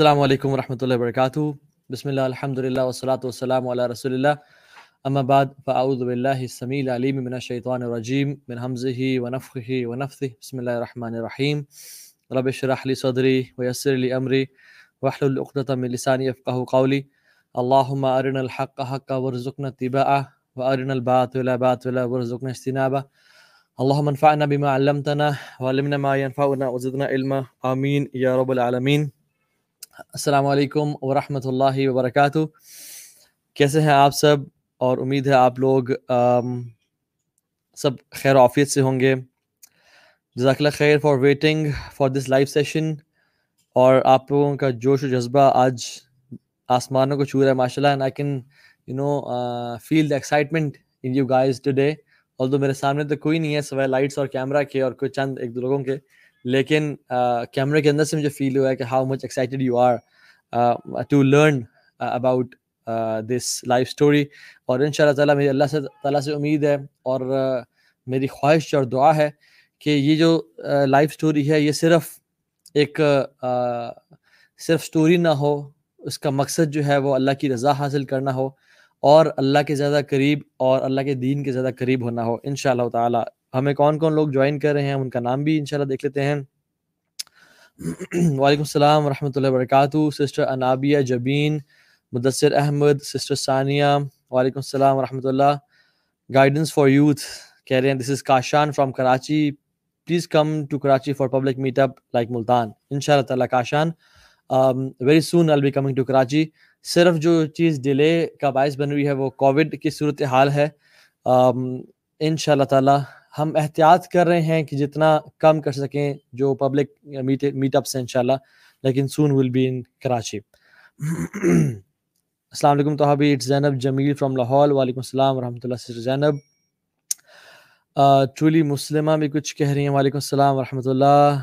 السلام علیکم ورحمۃ اللہ وبرکاتہ بسم اللہ الحمد للہ وصلاۃ والسلام علی رسول اللہ اما بعد فاعوذ باللہ السمیع العلیم من الشیطان الرجیم من حمزه ونفخه ونفثه بسم اللہ الرحمن الرحیم رب اشرح لي صدری ويسر لي امری واحلل عقدۃ من لسانی يفقهوا قولی اللهم ارنا الحق حقا وارزقنا اتباعه وارنا الباطل باطلا وارزقنا اجتنابه اللهم انفعنا بما علمتنا وعلمنا ما ينفعنا وزدنا علما آمین یا رب العالمین السلام علیکم ورحمۃ اللہ وبرکاتہ۔ کیسے ہیں آپ سب؟ اور امید ہے آپ لوگ سب خیر عافیت سے ہوں گے۔ جزاک اللہ خیر for waiting for this live session اور آپ لوگوں کا جوش و جذبہ آج آسمانوں کو چھو رہا ہے ماشاء اللہ I can you know feel the excitement in you guys today اور میرے سامنے تو کوئی نہیں ہے، سوائے لائٹس اور کیمرہ کے اور کوئی چند ایک دو لوگوں کے۔ لیکن کیمرے کے اندر سے مجھے فیل ہوا ہے کہ how much excited you are to learn about this life story اور ان شاء اللہ تعالیٰ میری اللہ سے، تعالیٰ سے امید ہے اور میری خواہش اور دعا ہے کہ یہ جو لائف اسٹوری ہے، یہ صرف ایک صرف اسٹوری نہ ہو، اس کا مقصد جو ہے وہ اللہ کی رضا حاصل کرنا ہو اور اللہ کے زیادہ قریب اور اللہ کے دین کے زیادہ قریب ہونا ہو ان شاء اللہ تعالیٰ ہمیں کون کون لوگ جوائن کر رہے ہیں ان کا نام بھی انشاءاللہ دیکھ لیتے ہیں۔ وعلیکم السلام ورحمۃ اللہ وبرکاتہ، سسٹر انابیہ جبین، مدثر احمد، سسٹر ثانیہ، وعلیکم السلام ورحمۃ اللہ۔ گائیڈنس فار یوتھ کہہ رہے ہیں this is Kashan from Karachi. Please come to Karachi for public meet up like Multan. ان شاء اللہ تعالیٰ Kashan very soon all be coming to Karachi. صرف جو چیز ڈیلے کا باعث بن ہوئی ہے وہ کووڈ کی صورت حال ہے um, ان شاء اللہ تعالیٰ ہم احتیاط کر رہے ہیں کہ جتنا کم کر سکیں جو پبلک میٹ اپس ہیں انشاءاللہ، لیکن سون ول بی ان کراچی۔ السلام علیکم تو it's Zainab Jamil from Lahore وعلیکم السلام ورحمۃ اللہ سر زینب۔ ٹرولی مسلمہ بھی کچھ کہہ رہی ہیں، وعلیکم السلام ورحمۃ اللہ۔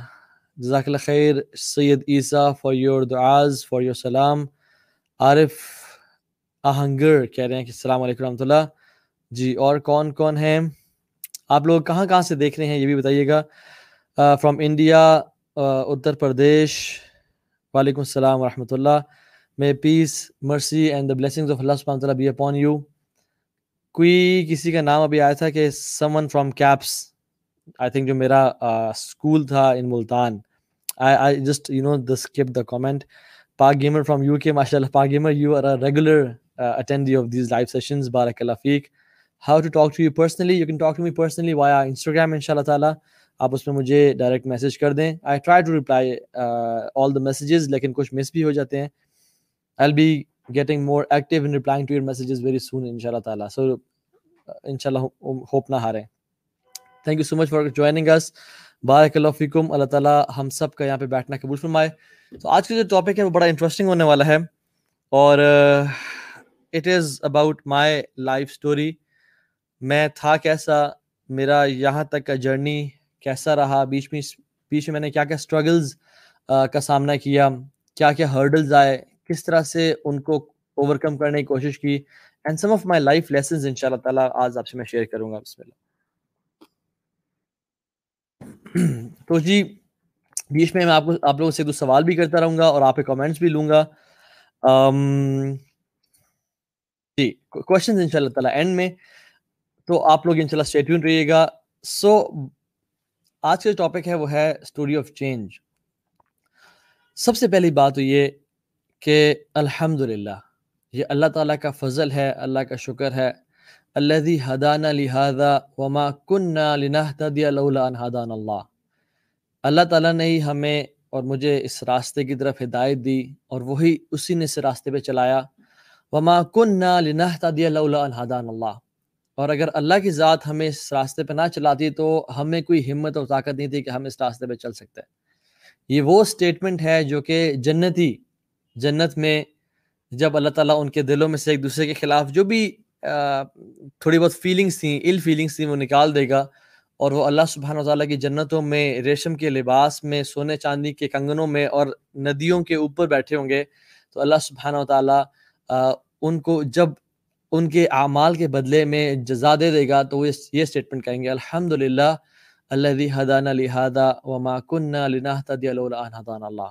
جزاک اللہ خیر، سید عیسیٰ فار یور دعاز فار یور سلام عارف آہنگر کہہ رہے ہیں کہ السلام علیکم رحمۃ اللہ۔ جی اور کون کون ہیں؟ آپ لوگ کہاں کہاں سے دیکھ رہے ہیں؟ یہ بھی بتائیے گا۔ From India Uttar Pradesh. وعلیکم السلام ورحمۃ اللہ۔ میں peace mercy and the blessings of اللہ سبحانہ تعالیٰ بی اپون یو کوئی کسی کا نام ابھی آیا تھا کہ some one from KIPS I think جو میرا اسکول تھا in Multan. I just you know the skip the comment Pak gamer from U K ماشاء اللہ Pak gamer you are regular attendee of these life sessions بارک اللہ فیق how to talk to you personally you can talk to me personally via Instagram ان شاء اللہ تعالیٰ آپ اس میں مجھے ڈائریکٹ میسیج کر دیں. I try to reply all the messages لیکن کچھ مس بھی ہو جاتے ہیں. I be getting more active in replying to your messages very soon ان شاء اللہ تعالیٰ سو ان شاء اللہ ہوپ نہ ہاریں thank you so much for joining اس بارک اللہ فیکم اللہ تعالیٰ ہم سب کا یہاں پہ بیٹھنا قبول فرمائے تو آج کا جو ٹاپک ہے وہ بڑا انٹرسٹنگ ہونے والا ہے اور it is about my life story میں تھا کیسا، میرا یہاں تک کا جرنی کیسا رہا، بیچ میں بیچ میں میں نے کیا کیا اسٹرگلز کا سامنا کیا کیا کیا ہرڈلز آئے، کس طرح سے ان کو اوور کم کرنے کی کوشش کی and some of my life lessons ان شاء اللہ تعالیٰ آج آپ سے میں شیئر کروں گا، بسم اللہ۔ تو جی بیچ میں میں آپ کو آپ لوگوں سے کچھ سوال بھی کرتا رہوں گا اور آپ کے کامنٹس بھی لوں گا۔ جی کوشچنز ان شاء اللہ تعالیٰ اینڈ میں۔ تو آپ لوگ ان شاء اللہ اسٹیٹیون رہیے گا۔ سو آج کا جو ٹاپک ہے وہ ہے اسٹوری آف چینج سب سے پہلی بات تو یہ کہ الحمد للہ یہ اللہ تعالیٰ کا فضل ہے، اللہ کا شکر ہے۔ اللہ حدان لہٰذا وما کن حدان اللہ۔ اللہ تعالیٰ نے ہی ہمیں اور مجھے اس راستے کی طرف ہدایت دی اور وہی اسی نے اس راستے پہ چلایا۔ وما کن حدان اللہ۔ اور اگر اللہ کی ذات ہمیں اس راستے پہ نہ چلاتی تو ہمیں کوئی ہمت اور طاقت نہیں تھی کہ ہم اس راستے پہ چل سکتے۔ یہ وہ اسٹیٹمنٹ ہے جو کہ جنتی، جنت میں جب اللہ تعالیٰ ان کے دلوں میں سے ایک دوسرے کے خلاف جو بھی تھوڑی بہت فیلنگس تھیں ال فیلنگس تھیں، وہ نکال دے گا۔ اور وہ اللہ سبحانہ و تعالیٰ کی جنتوں میں، ریشم کے لباس میں، سونے چاندی کے کنگنوں میں اور ندیوں کے اوپر بیٹھے ہوں گے تو اللہ سبحانہ و تعالیٰ ان کو جب ان کے اعمال کے بدلے میں جزا دے دے گا، تو وہ یہ اسٹیٹمنٹ کہیں گے الحمد للہ اللہ حدان لہٰذا وما کن اللہ.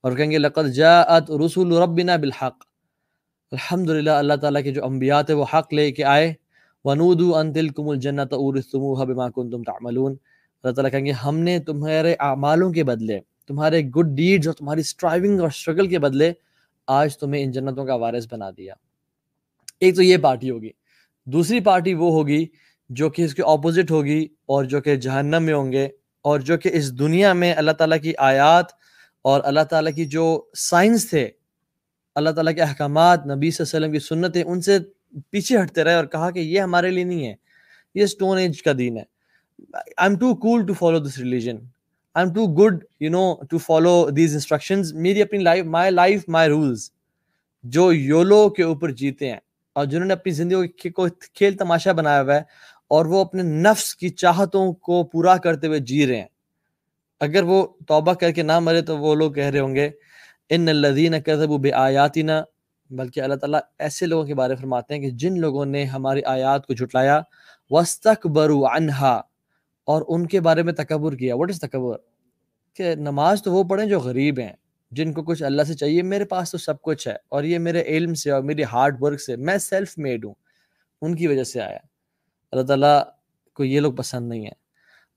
اور کہیں گے، لقد جاءت رسول ربنا بالحق. الحمد للہ اللہ تعالیٰ کے جو انبیاء تھے وہ حق لے کے آئے۔ ونودو ان تلکم الجنت اورثتموها بما کنتم تعملون۔ اللہ تعالیٰ کہیں گے، ہم نے تمہارے اعمالوں کے بدلے، تمہارے گڈ ڈیڈز اور تمہاری سٹرائیونگ اور سٹرگل کے بدلے آج تمہیں ان جنتوں کا وارث بنا دیا۔ ایک تو یہ پارٹی ہوگی۔ دوسری پارٹی وہ ہوگی جو کہ اس کے اپوزٹ ہوگی اور جو کہ جہنم میں ہوں گے اور جو کہ اس دنیا میں اللہ تعالیٰ کی آیات اور اللہ تعالیٰ کی جو سائنس تھے، اللہ تعالیٰ کے احکامات، نبی صلی اللہ علیہ وسلم کی سنتیں، ان سے پیچھے ہٹتے رہے اور کہا کہ یہ ہمارے لیے نہیں ہے۔ یہ اسٹون ایج کا دین ہے۔ I am too cool to follow this religion I am too good you know to follow these instructions میری اپنی life my life my rules جو یولو کے اوپر جیتے ہیں۔ اور جنہوں نے اپنی زندگی کو کھیل تماشا بنایا ہوا ہے اور وہ اپنے نفس کی چاہتوں کو پورا کرتے ہوئے جی رہے ہیں۔ اگر وہ توبہ کر کے نہ مرے تو وہ لوگ کہہ رہے ہوں گے، ان الدین کرب بے آیاتی نہ بلکہ اللہ تعالیٰ ایسے لوگوں کے بارے میں فرماتے ہیں کہ جن لوگوں نے ہماری آیات کو جھٹلایا وسطک برو انہا اور ان کے بارے میں تکبر کیا۔ واٹ از تکبر؟ کہ نماز تو وہ پڑھیں جو غریب ہیں۔ جن کو کچھ اللہ سے چاہیے، میرے پاس تو سب کچھ ہے اور یہ میرے علم سے اور میری ہارڈ ورک سے میں سیلف میڈ ہوں۔ ان کی وجہ سے آیا۔ اللہ تعالیٰ کو یہ لوگ پسند نہیں ہیں۔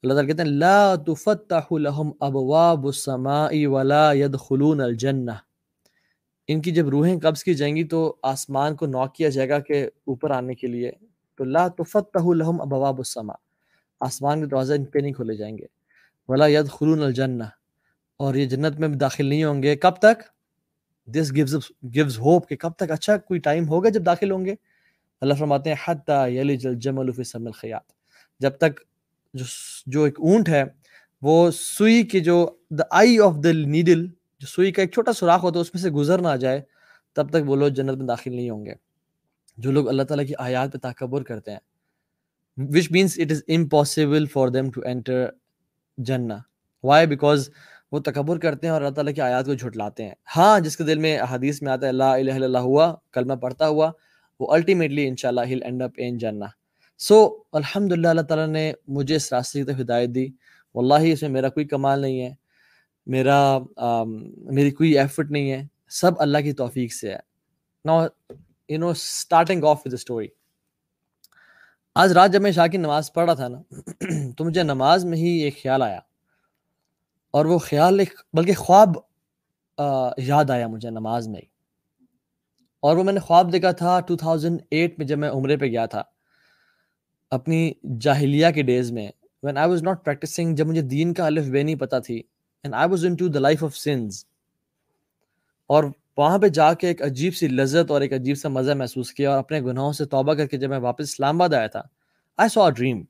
اللہ تعالیٰ کہتے ہیں، لا تفتح لهم ابواب السماء ولا يدخلون الجنہ۔ ان کی جب روحیں قبض کی جائیں گی تو آسمان کو نوک کیا جائے گا کہ اوپر آنے کے لیے۔ تو لا تفتح لهم ابواب السماء۔ آسمان کے دروازے ان پہ نہیں کھولے جائیں گے۔ ولا يدخلون الجنہ۔ اور یہ جنت میں داخل نہیں ہوں گے۔ کب تک؟ دس گیوز گیوز ہوپ کہ کب تک؟ اچھا کوئی ٹائم ہوگا جب داخل ہوں گے۔ اللہ فرماتے ہیں، حتی یلج الجمل فی سم الخیات جب تک جو جو ایک اونٹ ہے، وہ سوئی کے جو دا آئی آف دا نیڈل جو سوئی کا ایک چھوٹا سوراخ ہوتا ہے، اس میں سے گزر نہ جائے، تب تک وہ لوگ جنت میں داخل نہیں ہوں گے۔ جو لوگ اللہ تعالیٰ کی آیات پہ تاکبر کرتے ہیں which means it is impossible for them to enter jannah why because وہ تکبر کرتے ہیں اور اللہ تعالیٰ کی آیات کو جھٹلاتے ہیں۔ ہاں جس کے دل میں حدیث میں آتا ہے اللہ الہ اللہ ہوا، کلمہ پڑھتا ہوا، وہ الٹیمیٹلی ان شاء اللہ اینڈ اپ ان جنہ سو الحمد للہ اللہ تعالیٰ نے مجھے اس راستے کی طرف ہدایت دی۔ واللہ اس میں میرا کوئی کمال نہیں ہے، میرا میری کوئی ایفرٹ نہیں ہے۔ سب اللہ کی توفیق سے ہے۔ نا you know starting off with story آج رات جب میں شاہ کی نماز پڑھ رہا تھا نا، تو مجھے نماز میں ہی ایک خیال آیا۔ اور وہ خیال ایک، بلکہ خواب یاد آیا مجھے نماز میں اور وہ میں نے خواب دیکھا تھا 2008 میں جب میں عمرے پہ گیا تھا، اپنی جاہلیہ کے ڈیز میں when I was not practicing جب مجھے دین کا الف بے نہیں پتہ تھی and I was into the life of sins اور وہاں پہ جا کے ایک عجیب سی لذت اور ایک عجیب سا مزہ محسوس کیا اور اپنے گناہوں سے توبہ کر کے جب میں واپس اسلام آباد آیا تھا آئی سو ڈریم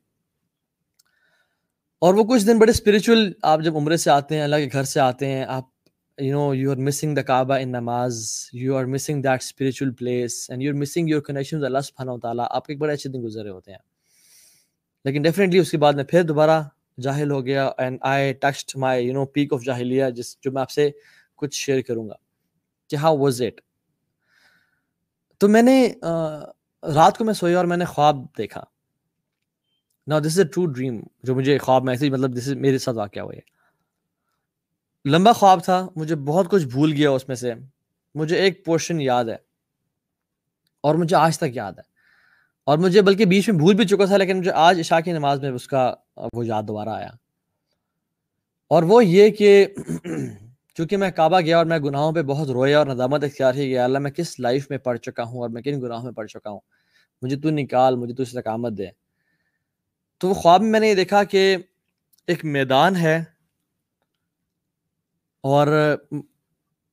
اور وہ کچھ دن بڑے اسپریچول آپ جب عمرے سے آتے ہیں، اللہ کے گھر سے آتے ہیں، آپ you know you are missing the Kaaba in namaz you are missing that spiritual place and you are missing your connection Allah سبحانہ و تعالیٰ. آپ کے ایک بڑے اچھے دن گزرے ہوتے ہیں۔ لیکن ڈیفینیٹلی اس کے بعد میں پھر دوبارہ جاہل ہو گیا and I touched my you know peak of جاہلیہ، جس جو میں آپ سے کچھ شیئر کروں گا کہ ہاؤ واز اٹ تو میں نے رات کو میں سویا اور میں نے خواب دیکھا۔ نا this is a true dream جو مجھے خواب میں ایسے مطلب جس میرے ساتھ واقعہ ہوا ہے لمبا خواب تھا، مجھے بہت کچھ بھول گیا اس میں سے۔ مجھے ایک پورشن یاد ہے، اور مجھے آج تک یاد ہے۔ اور مجھے بلکہ بیچ میں بھول بھی چکا تھا، لیکن مجھے آج عشاء کی نماز میں اس کا وہ یاد دوبارہ آیا۔ اور وہ یہ کہ چونکہ میں کعبہ گیا اور میں گناہوں پہ بہت رویا اور ندامت اختیار ہی گیا، اللہ میں کس لائف میں پڑھ چکا ہوں اور میں کن گناہوں میں پڑھ چکا ہوں؟ مجھے تو نکال، مجھے تو استقامت دے۔ تو وہ خواب میں میں نے یہ دیکھا کہ ایک میدان ہے اور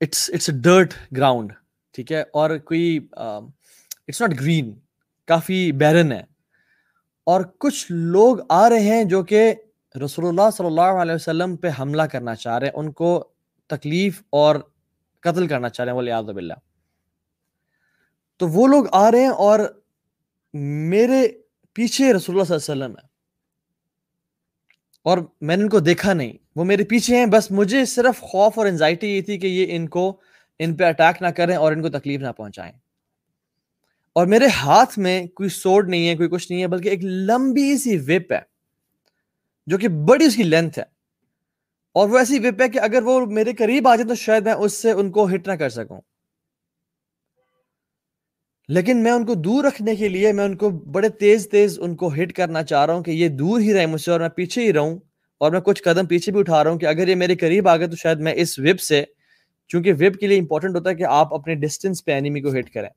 it's it's a dirt ground, ٹھیک ہے؟ اور کوئی اٹس ناٹ گرین، کافی بیرن ہے۔ اور کچھ لوگ آ رہے ہیں جو کہ رسول اللہ صلی اللہ علیہ وسلم پہ حملہ کرنا چاہ رہے ہیں، ان کو تکلیف اور قتل کرنا چاہ رہے ہیں ولیاض باللہ۔ تو وہ لوگ آ رہے ہیں اور میرے پیچھے رسول اللہ صلی اللہ علیہ وسلم ہے۔ اور میں نے ان کو دیکھا نہیں۔ وہ میرے پیچھے ہیں، بس مجھے صرف خوف اور انزائٹی یہ تھی کہ یہ ان کو، ان پہ اٹیک نہ کریں اور ان کو تکلیف نہ پہنچائیں۔ اور میرے ہاتھ میں کوئی سوڈ نہیں ہے، کوئی کچھ نہیں ہے، بلکہ ایک لمبی سی وپ ہے، جو کہ بڑی اس کی لینتھ ہے۔ اور وہ ایسی وپ ہے کہ اگر وہ میرے قریب آ جائے تو شاید میں اس سے ان کو ہٹ نہ کر سکوں۔ لیکن میں ان کو دور رکھنے کے لیے میں ان کو بڑے تیز تیز ان کو ہٹ کرنا چاہ رہا ہوں کہ یہ دور ہی رہے مجھ سے اور میں پیچھے ہی رہوں اور میں کچھ قدم پیچھے بھی اٹھا رہا ہوں کہ اگر یہ میرے قریب آ گئے تو شاید میں اس ویب سے، چونکہ ویب کے لیے امپورٹنٹ ہوتا ہے کہ آپ اپنے ڈسٹینس پہ اینیمی کو ہٹ کریں۔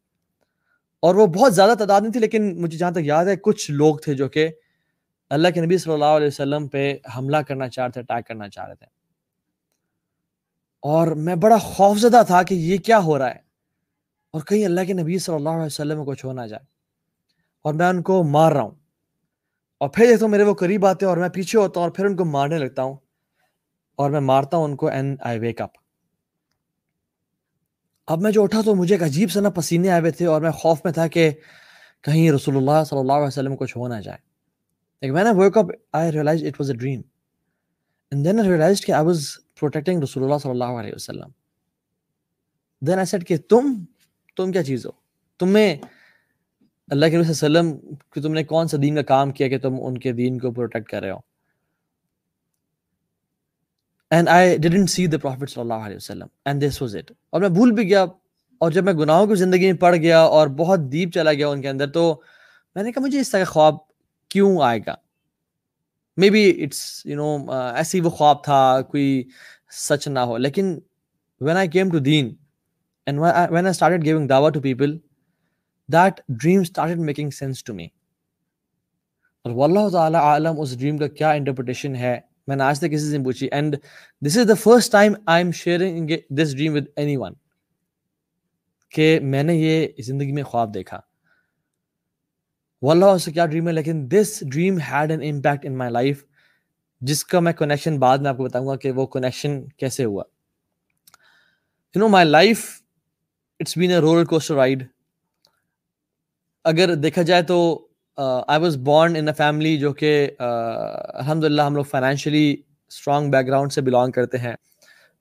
اور وہ بہت زیادہ تعداد نہیں تھی، لیکن مجھے جہاں تک یاد ہے، کچھ لوگ تھے جو کہ اللہ کے نبی صلی اللہ علیہ وسلم پہ حملہ کرنا چاہ رہے تھے اٹیک کرنا چاہ رہے تھے۔ اور میں بڑا خوفزدہ تھا کہ یہ کیا ہو رہا ہے۔ اور کہیں اللہ کے نبی صلی اللہ علیہ وسلم کو چھونا جائے اور میں ان کو مار رہا ہوں۔ اور پھر دیکھتا ہوں میرے وہ قریب آتے ہیں اور میں پیچھے ہوتا ہوں اور پھر ان کو مارنے لگتا ہوں اور میں مارتا ہوں ان کو اینڈ آئی ویک اپ اب میں جو اٹھا تو مجھے ایک عجیب سا نا پسینے آئے ہوئے تھے اور میں خوف میں تھا کہ کہیں رسول اللہ صلی اللہ علیہ وسلم کچھ ہو نہ جائے۔ لیکن میں نے wake up I realise it was a dream and then I realise کہ آئی واز پروٹیکٹنگ رسول اللہ صلی اللہ علیہ وسلم۔ دین آئی سیٹ کہ تم تم کیا چیز ہو؟ تمہیں اللہ کے علیہ وسلم کہ تم نے کون سا دین کا کام کیا کہ تم ان کے دین کو پروٹیکٹ کر رہے ہو؟ And I didn't see the prophet صلی اللہ علیہ وسلم. اینڈ دس واز اٹ اور میں بھول بھی گیا. اور جب میں گناہوں کی زندگی میں پڑ گیا اور بہت دیپ چلا گیا ان کے اندر تو میں نے کہا مجھے اس طرح کا خواب کیوں آئے گا؟ Maybe it's you know ایسی وہ خواب تھا کوئی سچ نہ ہو. لیکن when I came to deen and when I started giving dawah to people that dream started making sense to me اور واللہ تعالیٰ عالم اس ڈریم کا کیا انٹرپریٹیشن ہے میں نے آج تک کسی سے پوچھی and this is the first time I am sharing this dream with anyone کہ میں نے یہ زندگی میں خواب دیکھا واللہ اس سے کیا ڈریم ہے لیکن this dream had an impact in my life جس کا میں کنیکشن بعد میں آپ کو بتاؤں گا کہ وہ کنیکشن کیسے ہوا you know my life it's been a roller coaster ride. اگر دیکھا جائے تو I was born in a family جو کہ الحمد للہ ہم لوگ فائنینشلی اسٹرانگ بیک گراؤنڈ سے بلانگ کرتے ہیں۔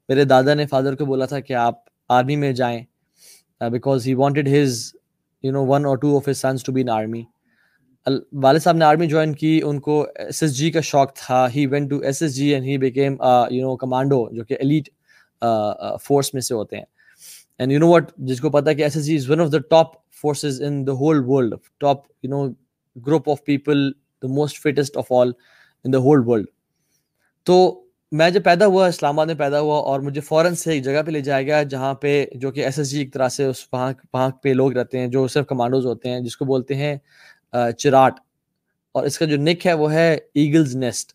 میرے دادا نے فادر کو بولا تھا کہ آپ آرمی میں جائیں because he wanted his you know one or two of his sons to be in army والد صاحب نے آرمی جوائن کی، ان کو ایس ایس جی کا شوق تھا۔ He went to S S G and he became you know commando جو کہ ایلیٹ فورس میں سے ہوتے ہیں۔ اینڈ یو نو وٹ جس کو پتا کہ S S G is one of the top forces in the whole world top you know group of people the most fittest of all in the whole world تو میں جب پیدا ہوا، اسلام آباد میں پیدا ہوا اور مجھے فوراً سے ایک جگہ پہ لے جایا گیا جہاں پہ جو کہ ایس ایس جی ایک طرح سے اس وہاں وہاں پہ لوگ رہتے ہیں جو صرف کمانڈوز ہوتے ہیں جس کو بولتے ہیں چراٹ. اور اس کا جو نک ہے وہ ہے ایگلز نیسٹ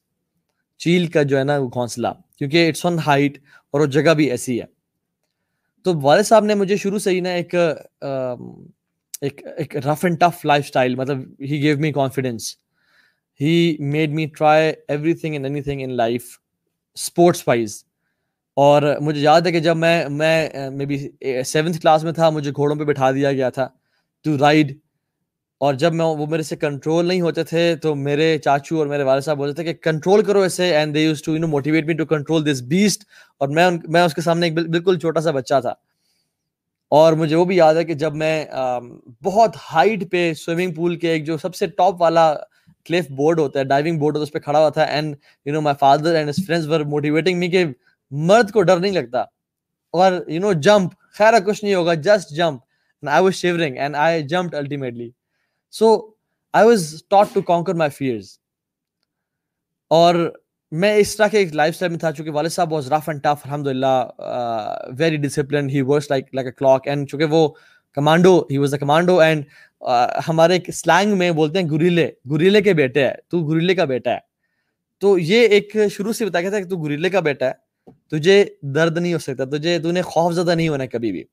چیل کا جو ہے نا وہ گھونسلہ. کیونکہ اٹس آن ہائٹ اور وہ جگہ بھی ایسی ہے. تو والد صاحب نے مجھے شروع سے ہی نا ایک ایک rough and tough lifestyle مطلب he gave me confidence he made me try everything and anything in life sports wise اور مجھے یاد ہے کہ جب میں میں مے بی سیونتھ کلاس میں تھا، مجھے گھوڑوں پہ بٹھا دیا گیا تھا ٹو رائڈ اور جب میں وہ میرے سے کنٹرول نہیں ہوتے تھے، تو میرے چاچو اور میرے والد صاحب بولتے تھے کہ کنٹرول کرو ایسے and they used to you know motivate me to control this beast اور میں میں اس کے سامنے ایک بالکل چھوٹا سا بچہ تھا۔ اور مجھے وہ بھی یاد ہے کہ جب میں بہت ہائٹ پہ سوئمنگ پول کے ایک جو سب سے ٹاپ والا کلیف بورڈ ہوتا ہے ڈائیونگ بورڈ ہوتا ہے اس پہ کھڑا ہوا تھا and you know my father and friends were motivating me کہ مرد کو ڈر نہیں لگتا۔ اور یو نو جمپ خیر کچھ نہیں ہوگا just jump I was shivering and I jump ultimately so I was taught to conquer my fears اور میں اس طرح کے ایک لائف اسٹائل میں تھا، چونکہ والد صاحب واز رف اینڈ ٹف الحمد للہ very discipline he was like like a clock and چونکہ وہ commando he was a commando and ہمارے ایک سلینگ میں بولتے ہیں گریلے گریلے کے بیٹے ہے تو گریلے کا بیٹا ہے۔ تو یہ ایک شروع سے بتایا گیا تھا کہ تو گریلے کا بیٹا ہے، تجھے درد نہیں ہو سکتا، تجھے، تو نے خوف زدہ نہیں ہونا کبھی بھی۔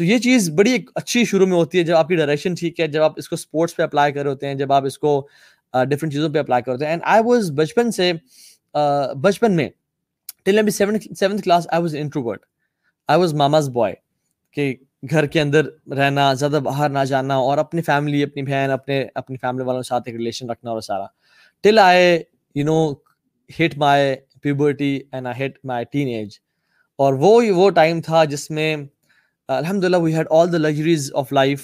تو یہ چیز بڑی ایک اچھی شروع میں ہوتی ہے جب آپ کی ڈائریکشن ٹھیک ہے، جب آپ اس کو اسپورٹس پہ اپلائی کر رہے ہوتے ہیں، جب آپ اس کو ڈفرینٹ چیزوں پہ اپلائی کر ہوتے ہیں۔ اینڈ آئی واز بچپن سے بچپن میں till seventh class I was introvert I was mama's boy کہ گھر کے اندر رہنا، زیادہ باہر نہ جانا اور اپنی فیملی اپنی بہن، اپنے، اپنی فیملی والوں کے ساتھ ایک ریلیشن رکھنا اور سارا۔ Till I you know hit my puberty and I hit my teenage اور وہ وہ ٹائم تھا جس میں الحمد للہ we had all the luxuries of life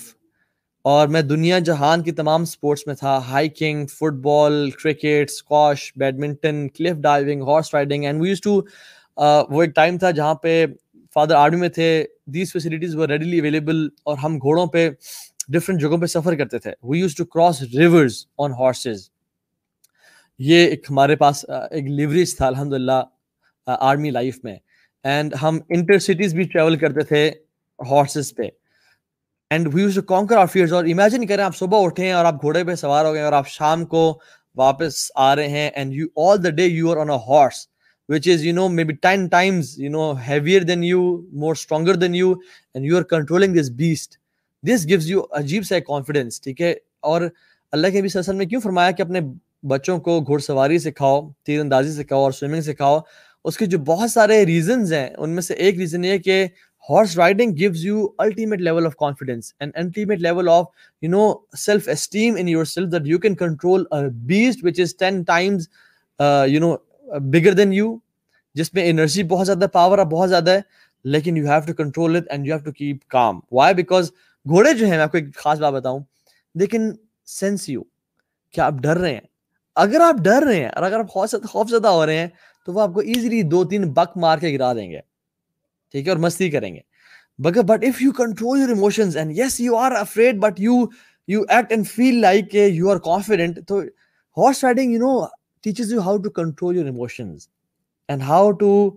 اور میں دنیا جہان کی تمام اسپورٹس میں تھا hiking football cricket squash badminton cliff diving horse riding and we used to وہ ایک ٹائم تھا جہاں پہ فادر آرمی میں تھے دیز فیسلٹیز وہ ریڈیلی اویلیبل اور ہم گھوڑوں پہ ڈفرینٹ جگہوں پہ سفر کرتے تھے۔ We used to cross rivers on horses یہ ایک ہمارے پاس ایک لیوریج تھا الحمد للہ آرمی لائف میں۔ اینڈ ہم انٹر سٹیز بھی ٹریول کرتے تھے۔ ہارسز پہ۔ And we to conquer our fears اور امیجن کریں آپ صبح اٹھیں اور آپ گھوڑے پہ سوار ہو گئے اور آپ شام کو واپس آ رہے ہیں and you all the day you are on a horse which is you know maybe ten times you know heavier than you more stronger than you and you are controlling this beast this gives you عجیب سا confidence ٹھیک ہے اور اللہ کے بھی سسن میں کیوں فرمایا کہ اپنے بچوں کو گھوڑ سواری سکھاؤ تیر اندازی سکھاؤ اور سوئمنگ سکھاؤ؟ اس کے جو بہت سارے ریزنز ہیں، ان میں سے ایک ریزن یہ کہ horse riding gives you ultimate level of confidence and ultimate level of you know self esteem in yourself that you can control beast which is ten times you know bigger than you جس میں energy بہت زیادہ power بہت زیادہ ہے، لیکن you have to control it and you have to keep calm why because گھوڑے جو ہیں، میں آپ کو ایک خاص بات بتاؤں، لیکن سینس یو کیا آپ ڈر رہے ہیں؟ اگر آپ ڈر رہے ہیں اور اگر آپ خوف زدہ ہو رہے ہیں، تو وہ آپ کو ایزیلی دو تین بک مار کے گرا دیں گے۔ ٹھیک ہے، اور مستی کریں گے۔ Bigger but if you control your emotions and yes you are afraid but you you act and feel like کہ یو آر کانفیڈنٹ تو horse riding you know teaches you how to control your emotions and how to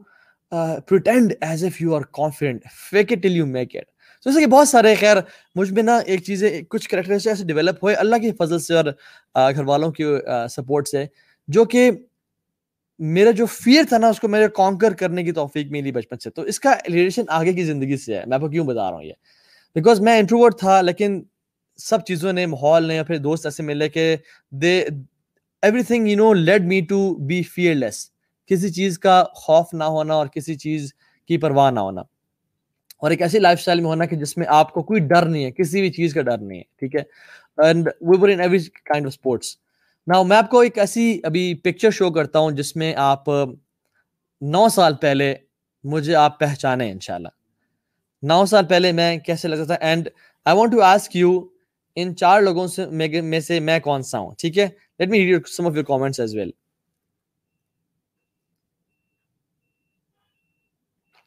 pretend as if you are confident fake it till you make it تو جیسے کہ بہت سارے، خیر، مجھ میں نا ایک چیزیں، کچھ کریکٹرس ایسے ڈیولپ ہوئے اللہ کی فضل سے اور گھر والوں کی سپورٹ سے، جو کہ میرا جو فیئر تھا نا، اس کو میرے کانکر کرنے کی توفیق ملی بچپن سے۔ تو اس کا ریلیشن آگے کی زندگی سے ہے۔ میں آپ کو کیوں بتا رہا ہوں یہ؟ بیکاز میں انٹروورٹ تھا، لیکن سب چیزوں نے، ماحول نے یا پھر دوست ایسے ملے کہ they everything you know lead me to be fearless کسی چیز کا خوف نہ ہونا اور کسی چیز کی پرواہ نہ ہونا۔ اور ایک ایسی لائف اسٹائل میں ہونا کہ جس میں آپ کو کوئی ڈر نہیں ہے، کسی بھی چیز کا ڈر نہیں ہے، ٹھیک ہے؟ And we were in every kind of sports نا میں آپ کو ایک ایسی ابھی پکچر شو کرتا ہوں جس میں آپ نو سال پہلے مجھے آپ پہچانے ان شاء اللہ نو سال پہلے میں کیسے لگتا تھا؟ And I want to ask you ان چار لوگوں سے میں سے میں کون سا ہوں؟ ٹھیک ہے؟ Let me read some of your comments as well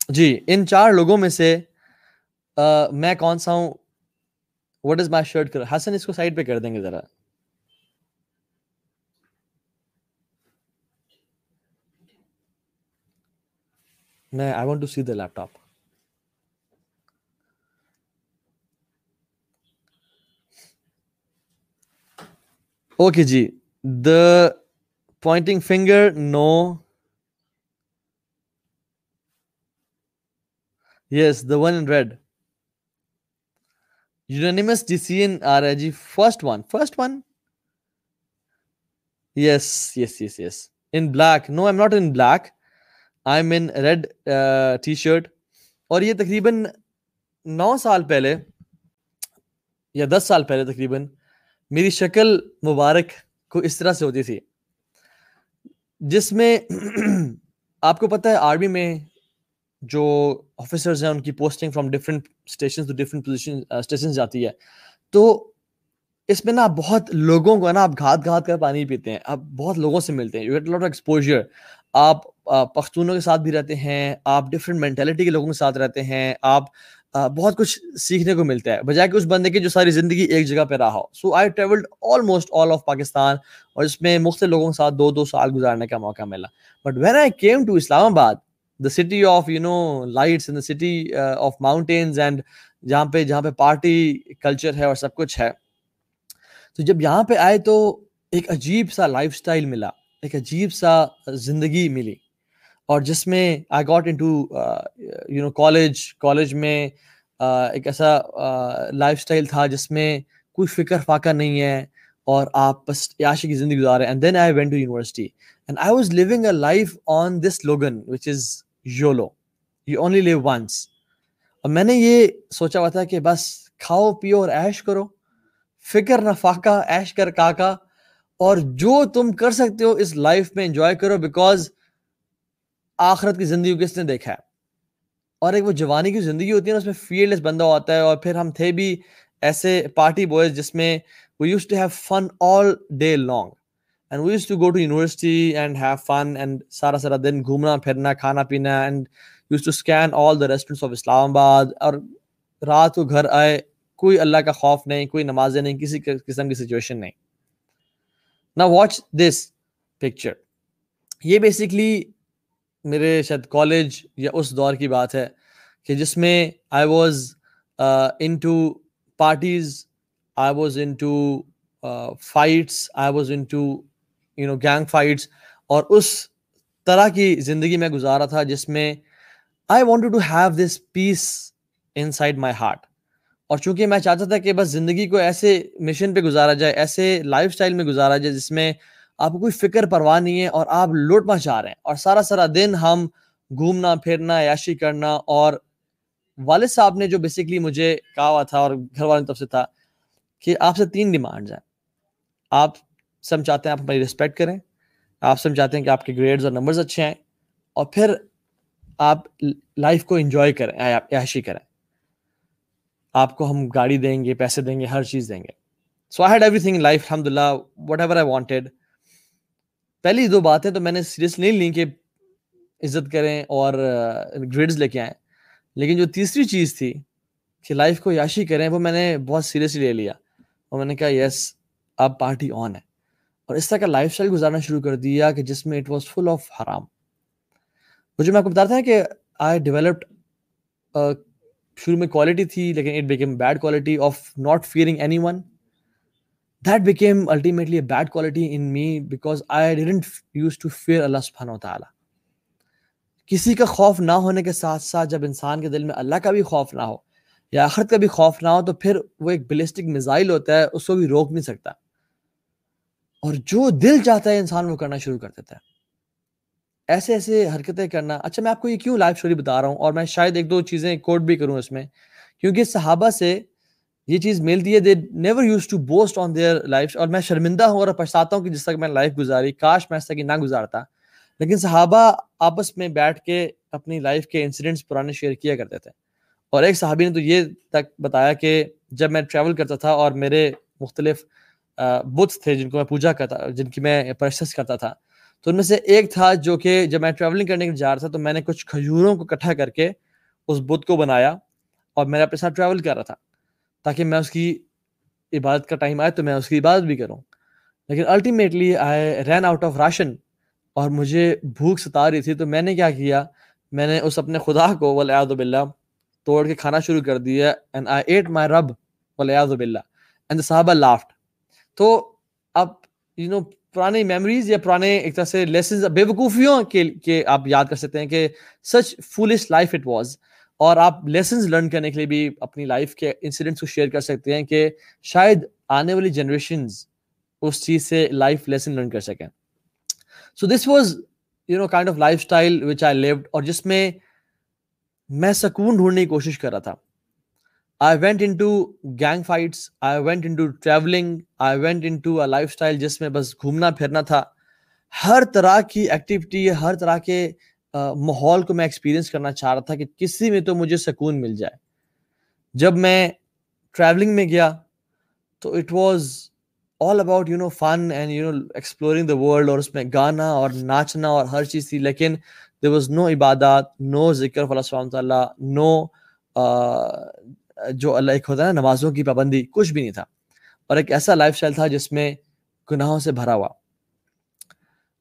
جی ان چار لوگوں میں سے میں کون سا ہوں؟ وٹ از مائی شرٹ کر حسن، اس کو سائڈ پہ کر دیں گے ذرا۔ میں I want to see the laptop okay G the pointing finger no yes the one in red unanimous decision آ رہا ہے جی first one first one yes yes yes yes in black no am not in black I am in red T shirt اور یہ تقریباً نو سال پہلے یا دس سال پہلے تقریباً میری شکل مبارک کو اس طرح سے ہوتی تھی، جس میں آپ کو پتہ ہے، آرمی میں جو آفیسرز ہیں، ان کی posting from different station to different position station جاتی ہے۔ تو اس میں نا آپ بہت لوگوں کو ہے نا آپ گھات گھات کر پانی پیتے ہیں، آپ بہت لوگوں سے ملتے ہیں۔ یو گیٹ لاٹ ایکسپوجر آپ پختونوں کے ساتھ بھی رہتے ہیں، آپ ڈفرینٹ مینٹیلٹی کے لوگوں کے ساتھ رہتے ہیں، آپ بہت کچھ سیکھنے کو ملتا ہے، بجائے کہ اس بندے کی جو ساری زندگی ایک جگہ پہ رہا ہو۔ So I travelled almost all of Pakistan اور اس میں مختلف لوگوں کے ساتھ دو دو سال گزارنے کا موقع ملا۔ But when I came to Islamabad the city of you know lights in the city of mountains and جہاں پہ جہاں پہ پارٹی کلچر ہے اور سب کچھ ہے۔ تو جب یہاں پہ آئے تو ایک عجیب سا لائف اسٹائل ملا، ایک عجیب سا زندگی ملی۔ اور جس میں I got into you know college college میں ایک ایسا لائف اسٹائل تھا جس میں کوئی فکر فاقہ نہیں ہے اور آپ بس عیاشی کی زندگی گزارے. And then I went to university and I was living a life on this slogan which is YOLO you only live once اور میں نے یہ سوچا ہوا تھا کہ بس کھاؤ، پیو اور ایش کرو. فکر نہ فاقہ ایش کر کاکا. اور جو تم کر سکتے ہو اس لائف میں انجوائے کرو بیکاز آخرت کی زندگی کو کس نے دیکھا ہے؟ اور ایک وہ جوانی کی زندگی ہوتی ہے نا، اس میں فیئر لیس بندہ ہوتا ہے اور پھر ہم تھے بھی ایسے پارٹی بوائز جس میں we used to have fun all day long and we used to go to university and have fun and سارا سارا دن گھومنا، پھرنا، کھانا پینا and used to scan all the restaurants of Islamabad اور رات کو گھر آئے، کوئی اللہ کا خوف نہیں، کوئی نمازیں نہیں، کسی قسم کی سچویشن نہیں. نا واچ دس پکچر یہ بیسکلی میرے شاید کالج یا اس دور کی بات ہے کہ جس میں I was into parties I was into fights I was into you know gang fights اور اس طرح کی زندگی میں گزارا تھا جس میں I want to have this peace inside my heart اور چونکہ میں چاہتا تھا کہ بس زندگی کو ایسے مشن پہ گزارا جائے، ایسے لائف اسٹائل میں گزارا جائے جس میں آپ کو کوئی فکر پرواہ نہیں ہے اور آپ لوٹ پہنچا رہے ہیں اور سارا سارا دن ہم گھومنا، پھرنا، عیاشی کرنا اور والد صاحب نے جو بیسکلی مجھے کہا ہوا تھا اور گھر والوں طرف سے تھا کہ آپ سے تین ڈیمانڈز ہیں۔ آپ سب چاہتے ہیں آپ ہماری رسپیکٹ کریں، آپ سب چاہتے ہیں کہ آپ کے گریڈز اور نمبرز اچھے ہیں اور پھر آپ لائف کو انجوائے کریں، عیاشی کریں۔ آپ کو ہم گاڑی دیں گے، پیسے دیں گے، ہر چیز دیں گے۔ So I had everything life الحمد للہ وٹ ایور آئی وانٹیڈ پہلی دو باتیں تو میں نے سیریس نہیں لیں کہ عزت کریں اور گریڈز لے کے آئیں، لیکن جو تیسری چیز تھی کہ لائف کو یاشی کریں، وہ میں نے بہت سیریسلی لے لیا اور میں نے کہا یس اب پارٹی آن ہے۔ اور اس طرح کا لائف اسٹائل گزارنا شروع کر دیا کہ جس میں اٹ واز فل آف حرام۔ مجھے میں آپ کو بتاتا ہے کہ آئی ڈیولپڈ شروع میں کوالٹی تھی، لیکن it became bad quality of not fearing anyone that became ultimately a bad quality in me because I didn't use to fear اللہ سبحانہ و تعالیٰ کسی کا خوف نہ ہونے کے ساتھ ساتھ جب انسان کے دل میں اللہ کا بھی خوف نہ ہو یا آخرت کا بھی خوف نہ ہو تو پھر وہ ایک بلسٹک میزائل ہوتا ہے، اس کو بھی روک نہیں سکتا۔ اور جو دل چاہتا ہے انسان وہ کرنا شروع کر دیتا ہے۔ ایسے ایسے حرکتیں کرنا۔ اچھا میں آپ کو یہ کیوں لائف اسٹوری بتا رہا ہوں اور میں شاید ایک دو چیزیں کوٹ بھی کروں اس میں۔ کیونکہ صحابہ سے یہ چیز ملتی ہے they never used to boast on their life اور میں شرمندہ ہوں اور پچھتاتا ہوں کہ جس تک میں لائف گزاری، کاش میں ایسا کہ نہ گزارتا۔ لیکن صحابہ آپس میں بیٹھ کے اپنی لائف کے انسیڈنٹس پرانے شیئر کیا کرتے تھے۔ اور ایک صحابی نے تو یہ تک بتایا کہ جب میں ٹریول کرتا تھا اور میرے مختلف بتس تھے جن کو میں پوجا کرتا، جن کی میں پرسس کرتا تھا۔ تو ان میں سے ایک تھا جو کہ جب میں ٹریولنگ کرنے کے جا رہا تھا تو میں نے کچھ کھجوروں کو اکٹھا کر کے اس بت کو بنایا اور میں اپنے ساتھ ٹریول کر رہا تھا۔ تاکہ میں اس کی عبادت کا ٹائم آئے تو میں اس کی عبادت بھی کروں۔ لیکن ultimately I ran out of ration اور مجھے بھوک ستا رہی تھی تو میں نے کیا کیا؟ میں نے اس اپنے خدا کو ولیاد بلّہ توڑ کے کھانا شروع کر دیا اینڈ آئی ایٹ مائی رب ولیاد بلّہ اینڈ دا صحابہ لافٹ تو اب یو نو پرانے میموریز یا پرانے ایک طرح سے لیسنز بے وقوفیوں کے کے آپ یاد کر سکتے ہیں کہ such foolish life it was اور آپ لیسنز لرن کرنے کے لیے بھی اپنی لائف کے انسیڈنٹس کو شیئر کر سکتے ہیں کہ شاید آنے والی جنریشنز اس چیز سے لائف لیسن لرن کر سکیں۔ So this was you know kind of lifestyle which I lived اور جس میں میں سکون ڈھونڈنے کی کوشش کر رہا تھا۔ I went into gang fights I went into travelling I went into lifestyle جس میں بس گھومنا پھرنا تھا۔ ہر طرح کی ایکٹیویٹی ہر طرح کے ماحول کو میں ایکسپیرینس کرنا چاہ رہا تھا کہ کسی میں تو مجھے سکون مل جائے۔ جب میں ٹریولنگ میں گیا تو it was all about you know fun and you know exploring the world اور اس میں گانا اور ناچنا اور ہر چیز تھی، لیکن دیر واز نو عبادات نو ذکر اللہ سلام تعالیٰ نو جو اللہ ایک ہوتا ہے نا، نمازوں کی پابندی، کچھ بھی نہیں تھا۔ اور ایک ایسا لائف اسٹائل تھا جس میں گناہوں سے بھرا ہوا۔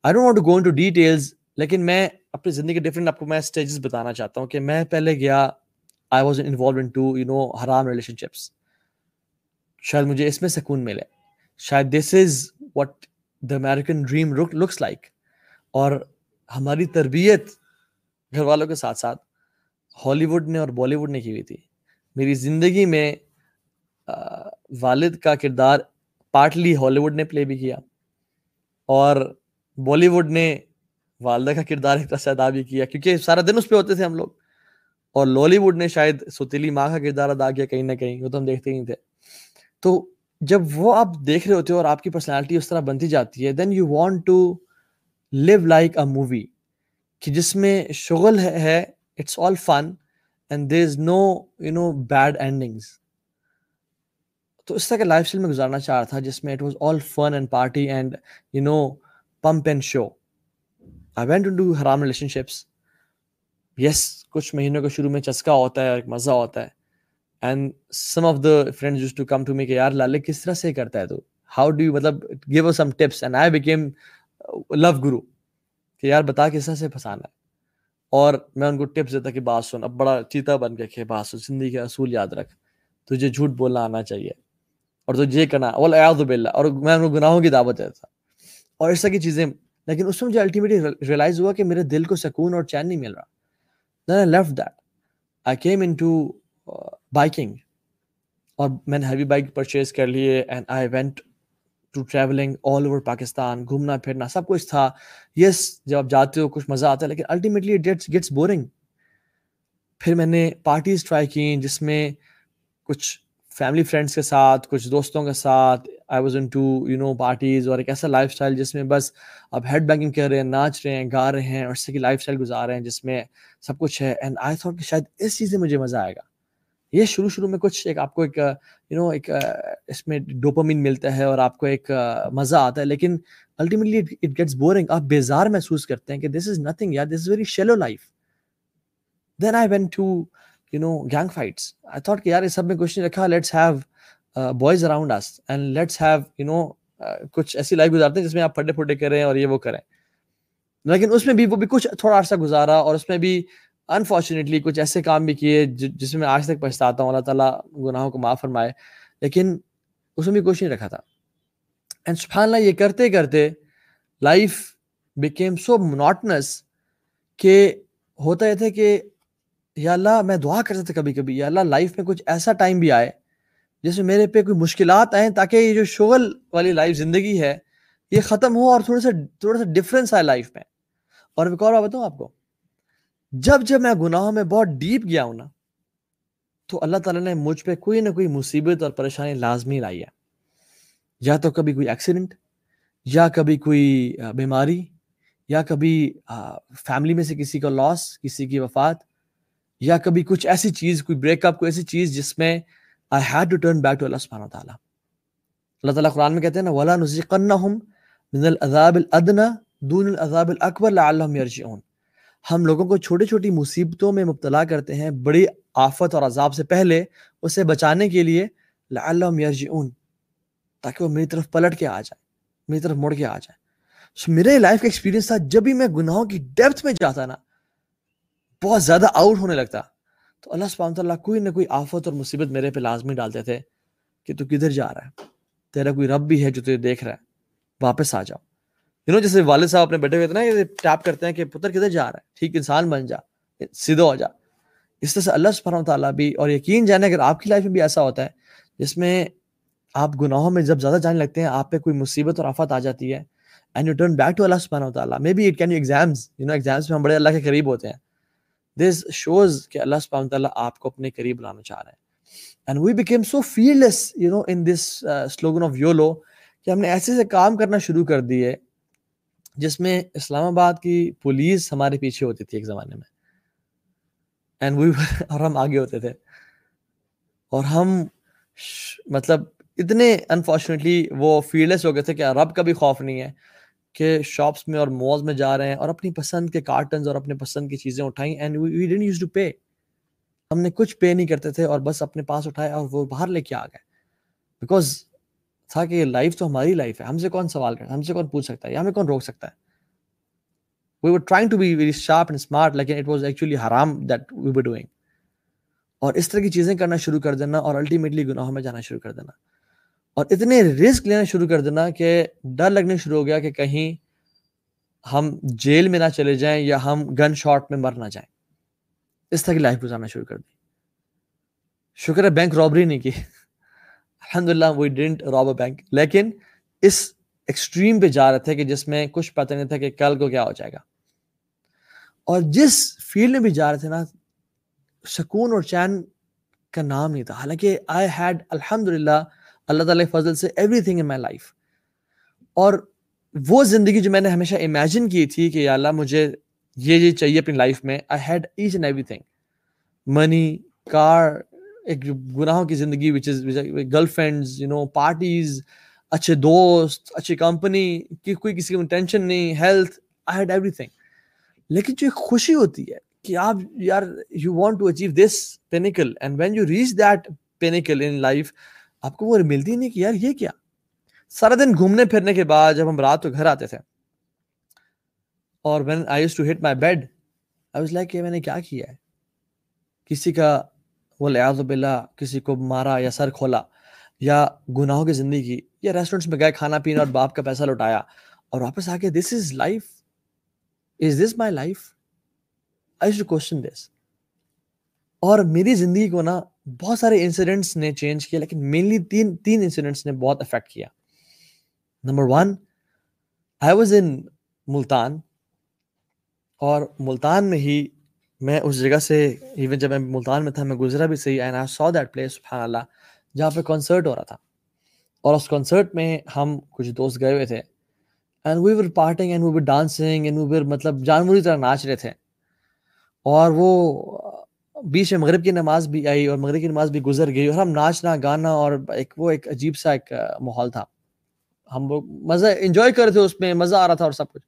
I don't want to go into details لیکن میں اپنی زندگی کے ڈفرینٹ آپ کو میں اسٹیجز بتانا چاہتا ہوں کہ میں پہلے گیا I was involved into you know حرام ریلیشن شپس شاید مجھے اس میں سکون ملے۔ شاید this is what the American dream looks like اور ہماری تربیت گھر والوں کے ساتھ ساتھ ہالی ووڈ نے اور بالی ووڈ نے کی ہوئی تھی۔ میری زندگی میں والد کا کردار پارٹلی ہالی ووڈ نے پلے بھی کیا اور بالی ووڈ نے والدہ کا کردار ایک طرح سے ادا بھی کیا، کیونکہ سارا دن اس پہ ہوتے تھے ہم لوگ۔ اور لالی ووڈ نے شاید ستیلی ماں کا کردار ادا کیا کہیں نہ کہیں، وہ تو ہم دیکھتے ہی نہیں تھے۔ تو جب وہ آپ دیکھ رہے ہوتے ہو اور آپ کی پرسنالٹی اس طرح بنتی جاتی ہے then you want to live like a movie کہ جس میں شغل ہے it's all fun and there is no you know bad endings تو اس طرح کے لائف اسٹائل میں گزارنا چاہ رہا تھا، جس میں it was all fun and party and you know pomp and show I went to do حرام ریلیشن شپس یس کچھ مہینوں کے شروع میں چسکا ہوتا ہے اور ایک مزہ ہوتا ہے. And some of the friend used to come to me کہ یار لالے کس طرح سے کرتا ہے تو؟ ہاؤ ڈو یو مطلب give some tips and I became love guru کہ یار بتا کس طرح سے پھنسانا ہے. اور میں ان کو ٹپس دیتا کہ بات سن. اب بڑا چیتا بن کے کہ بات سن. زندگی کے اصول یاد رکھ. تجھے جھوٹ بولنا آنا چاہیے. اور تجھے یہ کرنا. اول ایاز بلّہ اور میں ان کو گناہوں کی دعوت دیتا. اور اس طرح کی چیزیں لیکن اس میں مجھے الٹیمیٹلی ریئلائز ہوا کہ میرے دل کو سکون اور چین نہیں مل رہا۔ Left that I came into biking اور میں نے ہیوی بائک پرچیز کر لیے and I went to travelling all over Pakistan گھومنا، پھرنا، سب کچھ تھا۔ یس جب آپ جاتے ہو کچھ مزہ آتا ہے، لیکن الٹیمیٹلی گیٹس بورنگ پھر میں نے پارٹیز ٹرائی کی جس میں کچھ فیملی فرینڈس کے ساتھ، کچھ دوستوں کے ساتھ I was into you know parties اور ایک ایسا لائف اسٹائل جس میں بس اب ہیڈ بینکنگ کر رہے ہیں، ناچ رہے ہیں، گا رہے ہیں اور اس سے کی لائف اسٹائل گزار رہے ہیں جس میں سب کچھ ہے۔ اینڈ آئی تھاٹ کہ شاید اس چیز سے مجھے مزہ آئے گا۔ یہ شروع شروع میں کچھ ایک آپ کو ایک یو نو ایک، اس میں ڈوپامین ملتا ہے اور آپ کو ایک، مزہ آتا ہے۔ لیکن الٹیمیٹلی اٹ گیٹس بورنگ آپ بیزار محسوس کرتے ہیں کہ دس از نتھنگ یار this is very shallow life then I went to you know gang fights I thought کہ یار اس سب میں کچھ نہیں رکھا۔ Let's have boys around us and let's have you know کچھ ایسی لائف گزارتے ہیں جس میں آپ پھٹے پھٹے کریں اور یہ وہ کریں۔ لیکن اس میں بھی وہ بھی کچھ تھوڑا عرصہ گزارا اور اس میں بھی انفارچونیٹلی کچھ ایسے کام بھی کیے جس میں آج تک پچھتاتا ہوں۔ اللہ تعالیٰ گناہوں کو معاف فرمائے۔ لیکن اس میں بھی کچھ نہیں رکھا تھا۔ اینڈ سبحان اللہ یہ کرتے کرتے لائف بیکیم سو مناٹنس کہ ہوتا یہ تھا کہ یا اللہ میں دعا کرتا تھا کبھی کبھی، یا اللہ لائف میں کچھ ایسا ٹائم بھی آئے جس میں میرے پہ کوئی مشکلات آئیں تاکہ یہ جو شغل والی لائف زندگی ہے، یہ ختم ہو اور تھوڑا سا تھوڑا سا ڈفرینس آئے لائف میں۔ اور ایک اور بات بتاؤں آپ کو۔ جب جب میں گناہوں میں بہت ڈیپ گیا ہوں نا، تو اللہ تعالیٰ نے مجھ پہ کوئی نہ کوئی مصیبت اور پریشانی لازمی لائی ہے۔ یا تو کبھی کوئی ایکسیڈنٹ یا کبھی کوئی بیماری، یا کبھی فیملی میں سے کسی کا لاس کسی کی وفات، یا کبھی کچھ ایسی چیز، کوئی بریک اپ کوئی ایسی چیز جس میں I had to turn back to اللہ سبحانہ تعالیٰ اللہ تعالیٰ قرآن میں کہتے ہیں نا، ولا نزیقنہم من العذاب الادنا دون العذاب الاکبر لعلہم یرجعون ہم لوگوں کو چھوٹی چھوٹی مصیبتوں میں مبتلا کرتے ہیں، بڑی آفت اور عذاب سے پہلے، اسے بچانے کے لیے لعلہم یرجعون تاکہ وہ میری طرف پلٹ کے آ جائے میری طرف مڑ کے آ جائے so میرے لائف کا ایکسپیرینس تھا جب بھی میں گناہوں کی ڈیپتھ میں جاتا نا، بہت زیادہ آؤٹ ہونے لگتا۔ تو اللہ سبحانہ تعالیٰ کوئی نہ کوئی آفت اور مصیبت میرے پہ لازمی ڈالتے تھے کہ تو کدھر جا رہا ہے۔ تیرا کوئی رب بھی ہے جو تجھے دیکھ رہا ہے۔ واپس آ جاؤ۔ یو نو جیسے والد صاحب اپنے بیٹے ہوئے تھے نا، یہ ٹیپ کرتے ہیں کہ پتر کدھر جا رہا ہے؟ ٹھیک انسان بن جا، سیدھا ہو جا۔ اس طرح سے اللہ سبحانہ تعالیٰ بھی، اور یقین جانے اگر آپ کی لائف میں بھی ایسا ہوتا ہے، جس میں آپ گناہوں میں جب زیادہ جانے لگتے ہیں، آپ پہ کوئی مصیبت اور آفت آ جاتی ہے and you turn back to اللہ سبحانہ تعالیٰ maybe it can you exams you know exams میں ہم بڑے اللہ کے قریب ہوتے ہیں۔ دس شوز کہ اللہ سبحانہ تعالیٰ آپ کو اپنے قریب لانا چاہ رہے ہیں and we became so fearless you know in this slogan of YOLO کہ ہم نے ایسے سے کام کرنا شروع کر دیے جس میں اسلام آباد کی پولیس ہمارے پیچھے ہوتی تھی ایک زمانے میں۔ اینڈ وی اور ہم آگے ہوتے تھے۔ اور ہم مطلب اتنے انفارچونیٹلی وہ فیلڈلیس ہو گئے تھے کہ رب کا بھی خوف نہیں ہے۔ کہ شاپس میں اور مالز میں جا رہے ہیں اور اپنی پسند کے کارٹنز اور اپنے پسند کی چیزیں اٹھائیں and we didn't use to pay ہم نے کچھ پے نہیں کرتے تھے اور بس اپنے پاس اٹھایا اور وہ باہر لے کے آ گئے. بیکاز تھا کہ یہ لائف تو ہماری لائف ہے. ہم سے کون سوال کرتا ہے؟ ہم سے کون پوچھ سکتا ہے یا ہمیں کون روک سکتا ہے؟ We were trying to be very sharp and smart لیکن اٹ واز ایکچولی حرام دیٹ وی ور ڈوئنگ اور اس طرح کی چیزیں کرنا شروع کر دینا اور الٹیمیٹلی گناہوں میں جانا شروع کر دینا. اور اتنے رسک لینا شروع کر دینا کہ ڈر لگنے شروع ہو گیا کہ کہیں ہم جیل میں نہ چلے جائیں یا ہم گن شاٹ میں مر نہ جائیں۔ اس طرح کی لائف گزارنا شروع کر دی۔ شکر ہے بینک رابری نہیں کی۔ الحمد للہ وی ڈنٹ راب اے بینک لیکن اس ایکسٹریم پہ جا رہے تھے کہ جس میں کچھ پتہ نہیں تھا کہ کل کو کیا ہو جائے گا۔ اور جس فیلڈ میں بھی جا رہے تھے نا، سکون اور چین کا نام نہیں تھا۔ حالانکہ آئی ہیڈ الحمد للہ اللہ تعالی فضل سے everything in my life اور وہ زندگی جو میں نے ہمیشہ امیجن کی تھی کہ یا اللہ مجھے یہ یہ چاہیے اپنی لائف میں I had each and everything money car ایک گناہوں کی زندگی which is girlfriends you know parties اچھے دوست، اچھی کمپنی کی کوئی کسی کو ٹینشن نہیں health I had everything لیکن جو ایک خوشی ہوتی ہے کہ آپ یار you want to achieve this pinnacle and when you reach that pinnacle in life آپ کو وہ ملتی نہیں کہ یار یہ کیا؟ سارا دن گھومنے پھرنے کے بعد جب ہم رات کو گھر آتے تھے، اور when I used to hit my bed I was like کہ میں نے کیا کیا ہے؟ کسی کا وہ لیاز بلّہ کسی کو مارا یا سر کھولا، یا گناہوں کی زندگی، یا ریسٹورینٹس میں گئے کھانا پینا اور باپ کا پیسہ لوٹایا، اور واپس آ کے this is life is this my life I to question this اور میری زندگی کو نا بہت سارے انسیڈنٹس نے چینج کیا، لیکن مینلی تین تین انسیڈنٹس نے بہت افیکٹ کیا۔ Number one I was in Multan اور ملتان میں ہی میں اس جگہ سے ایون جب میں ملتان میں تھا، میں گزرا بھی صحیح and I saw that place سبحان اللہ جہاں پہ کنسرٹ ہو رہا تھا۔ اور اس کنسرٹ میں ہم کچھ دوست گئے ہوئے تھے۔ And we were partying and we were dancing and we were مطلب جانوری طرح ناچ رہے تھے۔ اور وہ بیچ میں مغرب کی نماز بھی آئی اور مغرب کی نماز بھی گزر گئی اور ہم ناچنا، گانا اور ایک وہ ایک عجیب سا ایک ماحول تھا۔ ہم لوگ مزہ انجوائے کر رہے تھے، اس میں مزہ آ رہا تھا اور سب کچھ۔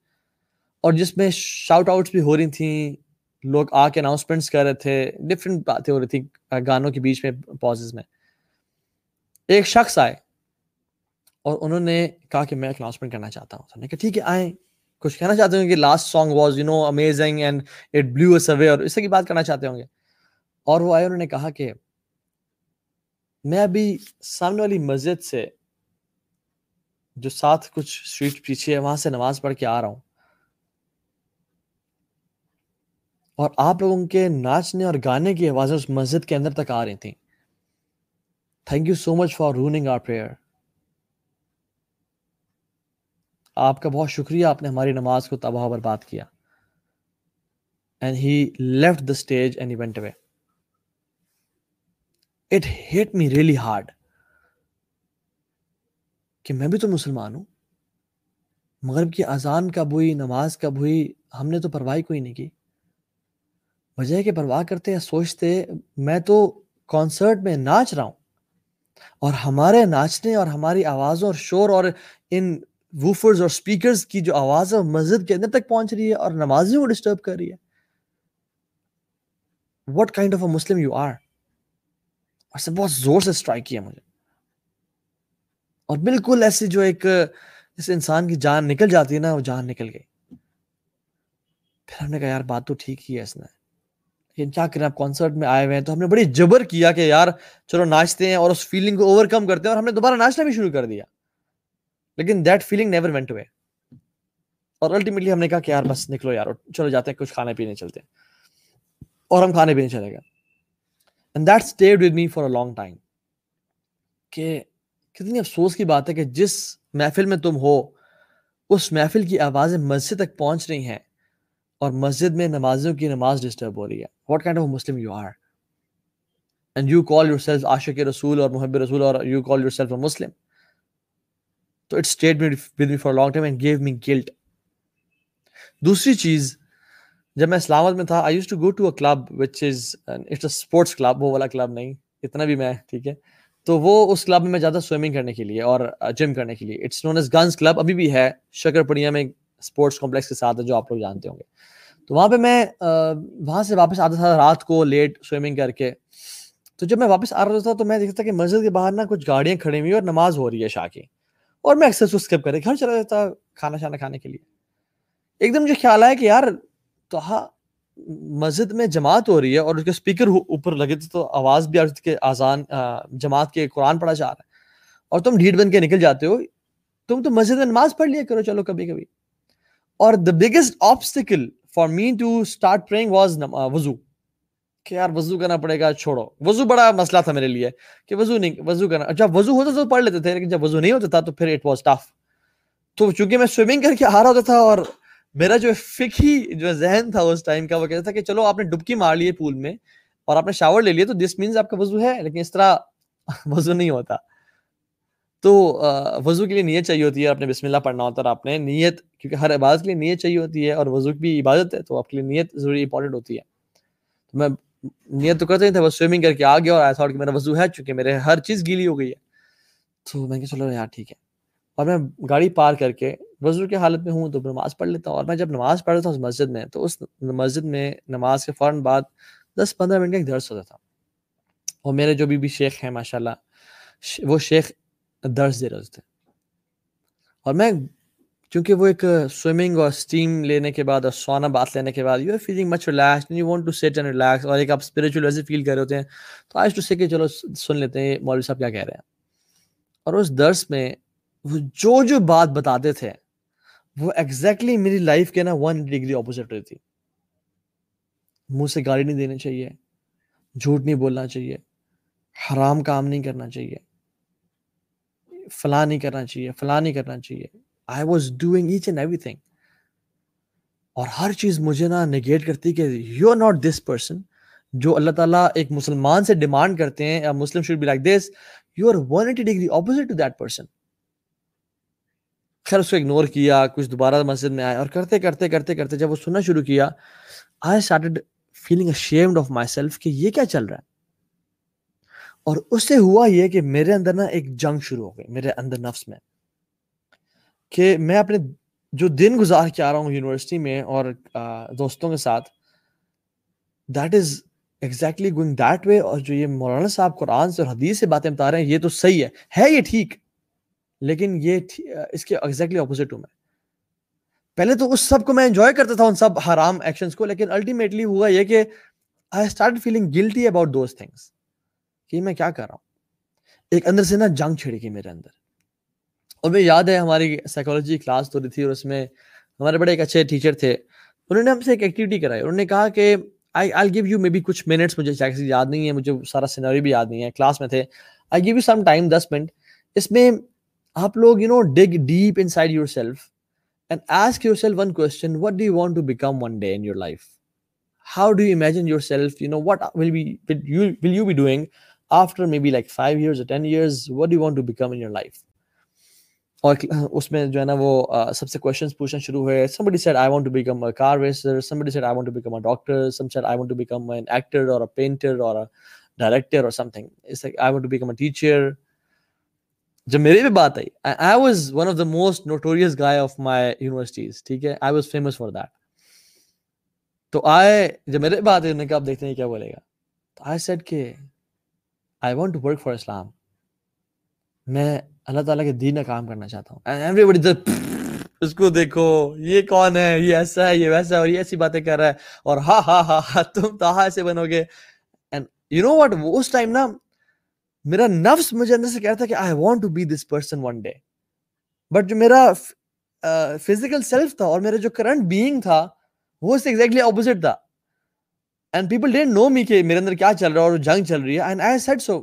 اور جس میں شاؤٹ آؤٹس بھی ہو رہی تھیں، لوگ آ کے اناؤنسمنٹس کر رہے تھے ڈفرینٹ باتیں ہو رہی تھیں گانوں کے بیچ میں پازز میں۔ ایک شخص آئے اور انہوں نے کہا کہ میں ایک اناؤنسمنٹ کرنا چاہتا ہوں۔ نے کہا، ٹھیک ہے، آئیں۔ کچھ کہنا چاہتے ہوں کہ last song was you know amazing and it blew us away اور اس کی بات کرنا چاہتے ہوں گے۔ اور وہ آئے انہوں نے کہا کہ میں ابھی سامنے والی مسجد سے جو ساتھ کچھ اسٹریٹ پیچھے ہے، وہاں سے نماز پڑھ کے آ رہا ہوں۔ اور آپ لوگوں کے ناچنے اور گانے کی آوازیں اس مسجد کے اندر تک آ رہی تھیں۔ Thank you so much for running our prayer آپ کا بہت شکریہ، آپ نے ہماری نماز کو تباہ برباد کیا۔ And he left the stage and went away it hit me really hard کہ میں بھی تو مسلمان ہوں، مغرب کی اذان کب ہوئی، نماز کب ہوئی، ہم نے تو پرواہ کوئی نہیں کی۔ وجہ کہ پرواہ کرتے یا سوچتے، میں تو کانسرٹ میں ناچ رہا ہوں اور ہمارے ناچنے اور ہماری آوازوں اور شور اور ان ووفرز اور سپیکرز کی جو آواز ہے مسجد کے اندر تک پہنچ رہی ہے اور نمازیوں کو ڈسٹرب کر رہی ہے۔ What kind of a Muslim you are اور سے بہت زور سے اسٹرائک کیا مجھے۔ اور بالکل ایسی جو ایک، جیسے انسان کی جان نکل جاتی ہے نا، وہ جان نکل گئی۔ پھر ہم نے کہا، یار، بات تو ٹھیک ہی ہے اس نے۔ لیکن کیا کریں آپ کانسرٹ میں آئے ہوئے ہیں تو ہم نے بڑی جبر کیا کہ، یار، چلو ناچتے ہیں اور اس فیلنگ کو اوور کم کرتے ہیں اور ہم نے دوبارہ ناچنا بھی شروع کر دیا۔ لیکن that feeling never went away اور الٹیمیٹلی ہم نے کہا کہ، یار، بس نکلو یار، چلو جاتے ہیں، کچھ کھانے پینے چلتے ہیں۔ اور ہم کھانے پینے چلے گئے۔ And that stayed with me for a long time کہ کتنی افسوس کی بات ہے کہ جس محفل میں تم ہو اس محفل کی آوازیں مسجد تک پہنچ رہی ہیں اور مسجد میں نمازوں کی نماز ڈسٹرب ہو رہی ہے۔ What kind of Muslim you are and you call yourself عاشق رسول اور محب رسول اور you call yourself Muslim تو it stayed with me for long time and gave me guilt دوسری چیز جب میں اسلام آباد میں تھا I used to go to a club which is it's a sports club وہ والا کلب نہیں، اتنا بھی میں، ٹھیک ہے۔ تو وہ اس کلب میں میں جاتا سوئمنگ کرنے کے لیے اور جم کرنے کے لیے۔ It's known as Guns Club ابھی بھی ہے۔ شکر پڑیا میں اسپورٹس کمپلیکس کے ساتھ ہے، جو آپ لوگ جانتے ہوں گے۔ تو وہاں پہ میں وہاں سے واپس آتا تھا رات کو لیٹ سوئمنگ کر کے۔ تو جب میں واپس آ رہا تھا تو میں دیکھتا تھا کہ مسجد کے باہر نا کچھ گاڑیاں کھڑی ہوئی اور نماز ہو رہی ہے شاہ کی۔ اور میں اکثر اسکپ کرے گھر چلا جاتا کھانا شانا کھانے کے لیے۔ ایک دم مجھے خیال آیا کہ یار تو مسجد میں جماعت ہو رہی ہے اور اس کے اسپیکر اوپر لگے تھے تو آواز بھی آ آزان جماعت کے قرآن پڑھا جا رہا ہے۔ اور تم ڈھیٹ بن کے نکل جاتے ہو۔ تم تو مسجد میں نماز پڑھ لیا کرو، چلو کبھی کبھی۔ اور the biggest obstacle for me to start praying was وضو۔ کہ یار وضو کرنا پڑے گا، چھوڑو۔ وضو بڑا مسئلہ تھا میرے لیے کہ وضو نہیں، وضو کرنا۔ جب وضو ہوتا تو پڑھ لیتے تھے، لیکن جب وضو نہیں ہوتا تھا تو پھر اٹ واز ٹف تو چونکہ میں سوئمنگ کر کے آ رہا ہوتا تھا اور میرا جو فکھی جو ذہن تھا اس ٹائم کا وہ کہتا تھا کہ چلو آپ نے ڈبکی مار لی پول میں اور آپ نے شاور لے لیا تو دس مینس آپ کا وضو ہے، لیکن اس طرح وضو نہیں ہوتا۔ تو وضو کے لیے نیت چاہیے ہوتی ہے، آپ نے بسم اللہ پڑھنا ہوتا ہے اور آپ نے نیت، کیونکہ ہر عبادت کے لیے نیت چاہیے ہوتی ہے اور وضو بھی عبادت ہے، تو آپ کے لیے نیت ضروری امپورٹنٹ ہوتی ہے۔ تو میں نیت تو کرتے نہیں تھا وہ سوئمنگ کر کے آ گیا اور ایسا کہ میرا وضو ہے، چونکہ میرے ہر چیز گیلی ہو گئی ہے۔ تو میں کہ چلو یار ٹھیک ہے۔ اور میں گاڑی پار کر کے وضو کی حالت میں ہوں تو نماز پڑھ لیتا ہوں اور میں جب نماز پڑھ رہا تھا اس مسجد میں تو اس مسجد میں نماز کے فوراً بعد دس پندرہ منٹ کا ایک درس ہوتا تھا۔ اور میرے جو بھی بھی شیخ ہیں ماشاء اللہ وہ شیخ درس دے رہے تھے۔ اور میں کیونکہ وہ ایک سوئمنگ اور اسٹیم لینے کے بعد اور سونا بات لینے کے بعد، you are feeling much relax you want to sit and relax اور ایک آپ اسپریچول ویسے فیل کر رہے ہوتے ہیں تو آج ٹو سے کہ چلو، سن لیتے ہیں، مولوی صاحب کیا کہہ رہے ہیں۔ اور اس درس میں وہ جو جو بات بتاتے تھے، وہ ایگزیکٹلی میری لائف کے نا ون ڈگری اپوزٹ رہی تھی۔ منہ سے گاڑی نہیں دینی چاہیے، جھوٹ نہیں بولنا چاہیے، حرام کام نہیں کرنا چاہیے، فلاں نہیں کرنا چاہیے، فلاں نہیں کرنا چاہیے۔ I was doing each and everything اور ہر چیز مجھے نا نگیٹ کرتی کہ you are not this person جو اللہ تعالیٰ ایک مسلمان سے ڈیمانڈ کرتے ہیں Muslim should be like this you are one eighty degree opposite to that person خیر اس کو اگنور کیا، کچھ دوبارہ مسجد میں آئے اور کرتے کرتے کرتے کرتے جب وہ سننا شروع کیا I started feeling ashamed of myself کہ یہ کیا چل رہا ہے۔ اور اس سے ہوا یہ کہ میرے اندر نا ایک جنگ شروع ہو گئی، میرے اندر نفس میں، کہ میں اپنے جو دن گزار کے آ رہا ہوں یونیورسٹی میں اور دوستوں کے ساتھ that is exactly going that way اور جو یہ مولانا صاحب قرآن سے اور حدیث سے باتیں بتا رہے ہیں، یہ تو صحیح ہے ہے یہ ٹھیک۔ لیکن یہ اس کے ایگزیکٹلی اپوزٹ ہوں میں۔ پہلے تو اس سب کو میں انجوائے کرتا تھا ان سب حرام ایکشنز کو، لیکن الٹیمیٹلی ہوا یہ کہ I start feeling guilty about those things کہ میں کیا کر رہا ہوں؟ ایک اندر سے نا جنگ چھڑی گئی میرے اندر۔ اور مجھے یاد ہے ہماری سائیکالوجی کلاس ہو رہی تھی، اور اس میں ہمارے بڑے ایک اچھے ٹیچر تھے۔ انہوں نے ہم سے ایک ایکٹیویٹی کرائی۔ انہوں نے کہا کہ I I gave you maybe کچھ منٹس مجھے یاد نہیں ہے، مجھے سارا سینری بھی یاد نہیں ہے کلاس میں تھے۔ I gave you some time this minute. اس میں آپ لوگ you know dig deep inside yourself and ask yourself one question what do you want to become one day in your life how do you imagine yourself you know what will be will you be doing after maybe like five years ten years what do want to become in your life اور اس میں جو ہے نا وہ سب سے questions پوچھنا شروع ہوئے somebody said I want to become a car racer. Somebody said I want to become a doctor. Some said I want to become an actor or a painter or a director or something. It's like I want to become a teacher. جب میرے بھی بات آئی I was one of the most notorious guy of my universities ٹھیک ہے؟ I was famous for that تو آئے جب میرے پہ بات آئی کہ آپ دیکھتے ہیں کیا بولے گا۔ تو آئی سیٹ کہ I want to work for اسلام میں اللہ تعالیٰ کے دین کا کام کرنا چاہتا ہوں۔ اس کو دیکھو، یہ کون ہے؟ یہ ایسا ہے، یہ ویسا ہے، اور یہ ایسی باتیں کر رہا ہے۔ اور ہاں ہاں ہاں, ہاں، تم تو ایسے بنو گے۔ اینڈ یو نو واٹ اس ٹائم نا میرا نفس مجھے اندر سے کہتا کہ I want to be this person one day but جو میرا فزیکل سیلف تھا اور میرا جو کرنٹ بینگ تھا، وہ اس سے ایگزیکٹلی اپوزٹ تھا. And people don't know me کہ میرے اندر کیا چل رہا ہے اور جنگ چل رہی ہے. And I said so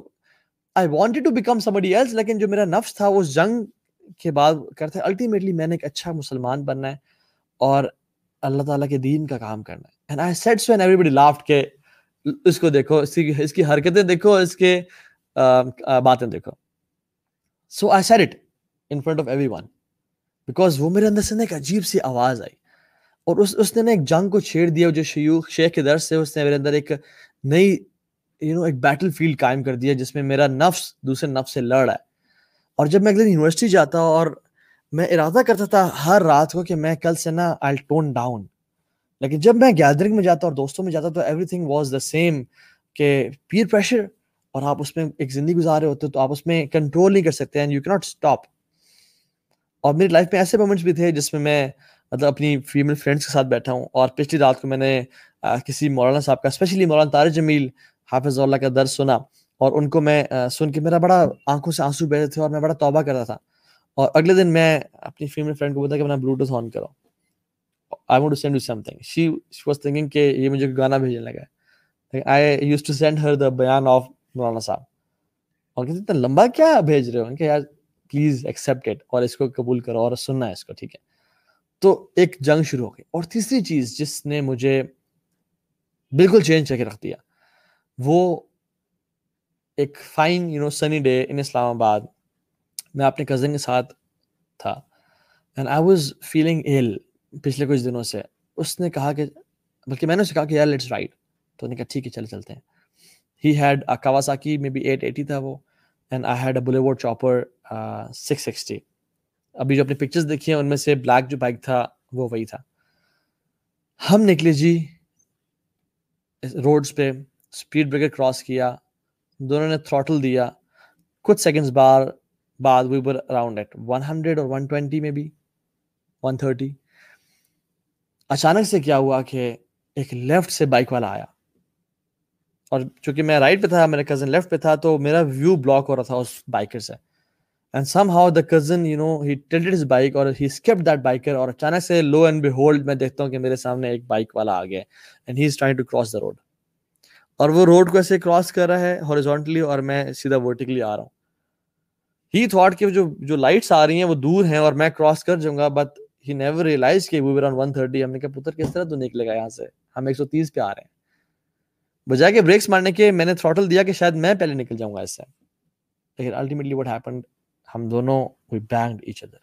I wanted to become somebody else لیکن جو میرا نفس تھا اس جنگ کے بعد کرتے الٹیمیٹلی میں نے ایک اچھا مسلمان بننا ہے اور اللہ تعالیٰ کے دین کا کام کرنا ہے. And I said so and everybody laughed کہ اس کو دیکھو، اس کی اس کی حرکتیں دیکھو، اس کے باتیں دیکھو۔ So I said it in front of everyone because وہ میرے اندر سے نا ایک عجیب سی آواز آئی اور اس اس نے نا ایک جنگ کو چھیڑ دیا جو شیوخ، شیخ کے در سے اس نے میرے اندر ایک نئی یو نو ایک بیٹل فیلڈ قائم کر دیا جس میں میرا نفس دوسرے نفس سے لڑ رہا ہے۔ اور جب میں اگلے دن یونیورسٹی جاتا اور میں ارادہ کرتا تھا ہر رات کو کہ میں کل سے نا آئی ٹون ڈاؤن لیکن جب میں گیدرنگ میں جاتا اور دوستوں میں جاتا تو everything was the same کہ پیر پریشر اور آپ اس میں ایک زندگی گزار رہے ہوتے تو آپ اس میں کنٹرول نہیں کر سکتے and you can not stop اور میری لائف میں ایسے مومنٹس بھی تھے جس میں میں مطلب اپنی فیمل فرینڈس کے ساتھ بیٹھا ہوں اور پچھلی رات کو میں نے کسی مولانا صاحب کا اسپیشلی مولانا طارق جمیل، حافظ اللہ کا درد سنا اور ان کو میں سن کے میرا بڑا آنکھوں سے آنسو بہتے تھے اور میں بڑا توبہ کرتا تھا اور اگلے دن میں اپنی فیمل فرینڈ کو بتا کہ اپنا بلوٹوتھ آن کرو۔ I want to send you something she was thinking کہ یہ مجھے گانا بھیجنے لگا I use to send her the بیان آف مولانا صاحب۔ اور کہتے اتنا لمبا کیا بھیج رہے ہو؟ ان کہ یار، پلیز ایکسیپٹ اٹ اور اس کو قبول کرو اور سننا ہے اس کو، ٹھیک ہے؟ تو ایک جنگ شروع ہو گئی۔ اور تیسری چیز جس نے مجھے بالکل چینج کر کے رکھ دیا، وہ ایک fine you know sunny day in Islamabad. میں اپنے کزن کے ساتھ تھا and I was feeling ill پچھلے کچھ دنوں سے۔ اس نے کہا کہ، بلکہ میں نے اسے کہا کہ یار لیٹس رائٹ تو نے کہا، ٹھیک ہے، چلے، چلتے ہیں۔ ہی ہیڈ کاواساکی میں بھی ایٹ ایٹی تھا وہ and I had a boulevard chopper six sixty ابھی جو اپنے پکچرز دیکھی ہیں ان میں سے بلیک جو بائک تھا وہ وہی تھا ہم نکلے جی روڈز پہ اسپیڈ بریکر کراس کیا دونوں نے تھروٹل دیا کچھ سیکنڈز بار بعد we were around at one hundred اور ون ٹوینٹی میں بھی ون تھرٹی اچانک سے کیا ہوا کہ ایک لیفٹ سے بائک والا آیا اور چونکہ میں رائٹ پہ تھا میرا کزن لیفٹ پہ تھا، تو میرا ویو بلاک ہو رہا تھا اس بائکر سے۔ And somehow the cousin you know he tilted his bike اور ہی اسکپ دیٹ بائکر اور اچانک سے لو اینڈ بی ہولڈ میں دیکھتا ہوں کہ میرے سامنے ایک بائک والا آ گیا and he is trying to cross the road اور وہ روڈ کو ایسے کراس کر رہا ہے ہاریزونٹلی اور میں سیدھا ورٹیکلی آ رہا ہوں۔ ہی تھاٹ کہ جو جو لائٹس آ رہی ہیں وہ دور ہیں اور میں کراس کر جاؤں گا بٹ ہی نیور ریئلائز کہ وی ون تھرٹی ہم نے کہا، پتر کس طرح تو نکلے گا یہاں سے؟ ہم ایک سو تیس پہ آ رہے ہیں۔ بجائے کہ بریکس مارنے کے میں نے تھروٹل دیا کہ شاید میں پہلے نکل جاؤں گا اس سے۔ لیکن الٹیمیٹلی وٹ ہیپنڈ ہم دونوں وی بینگڈ ایچ ادر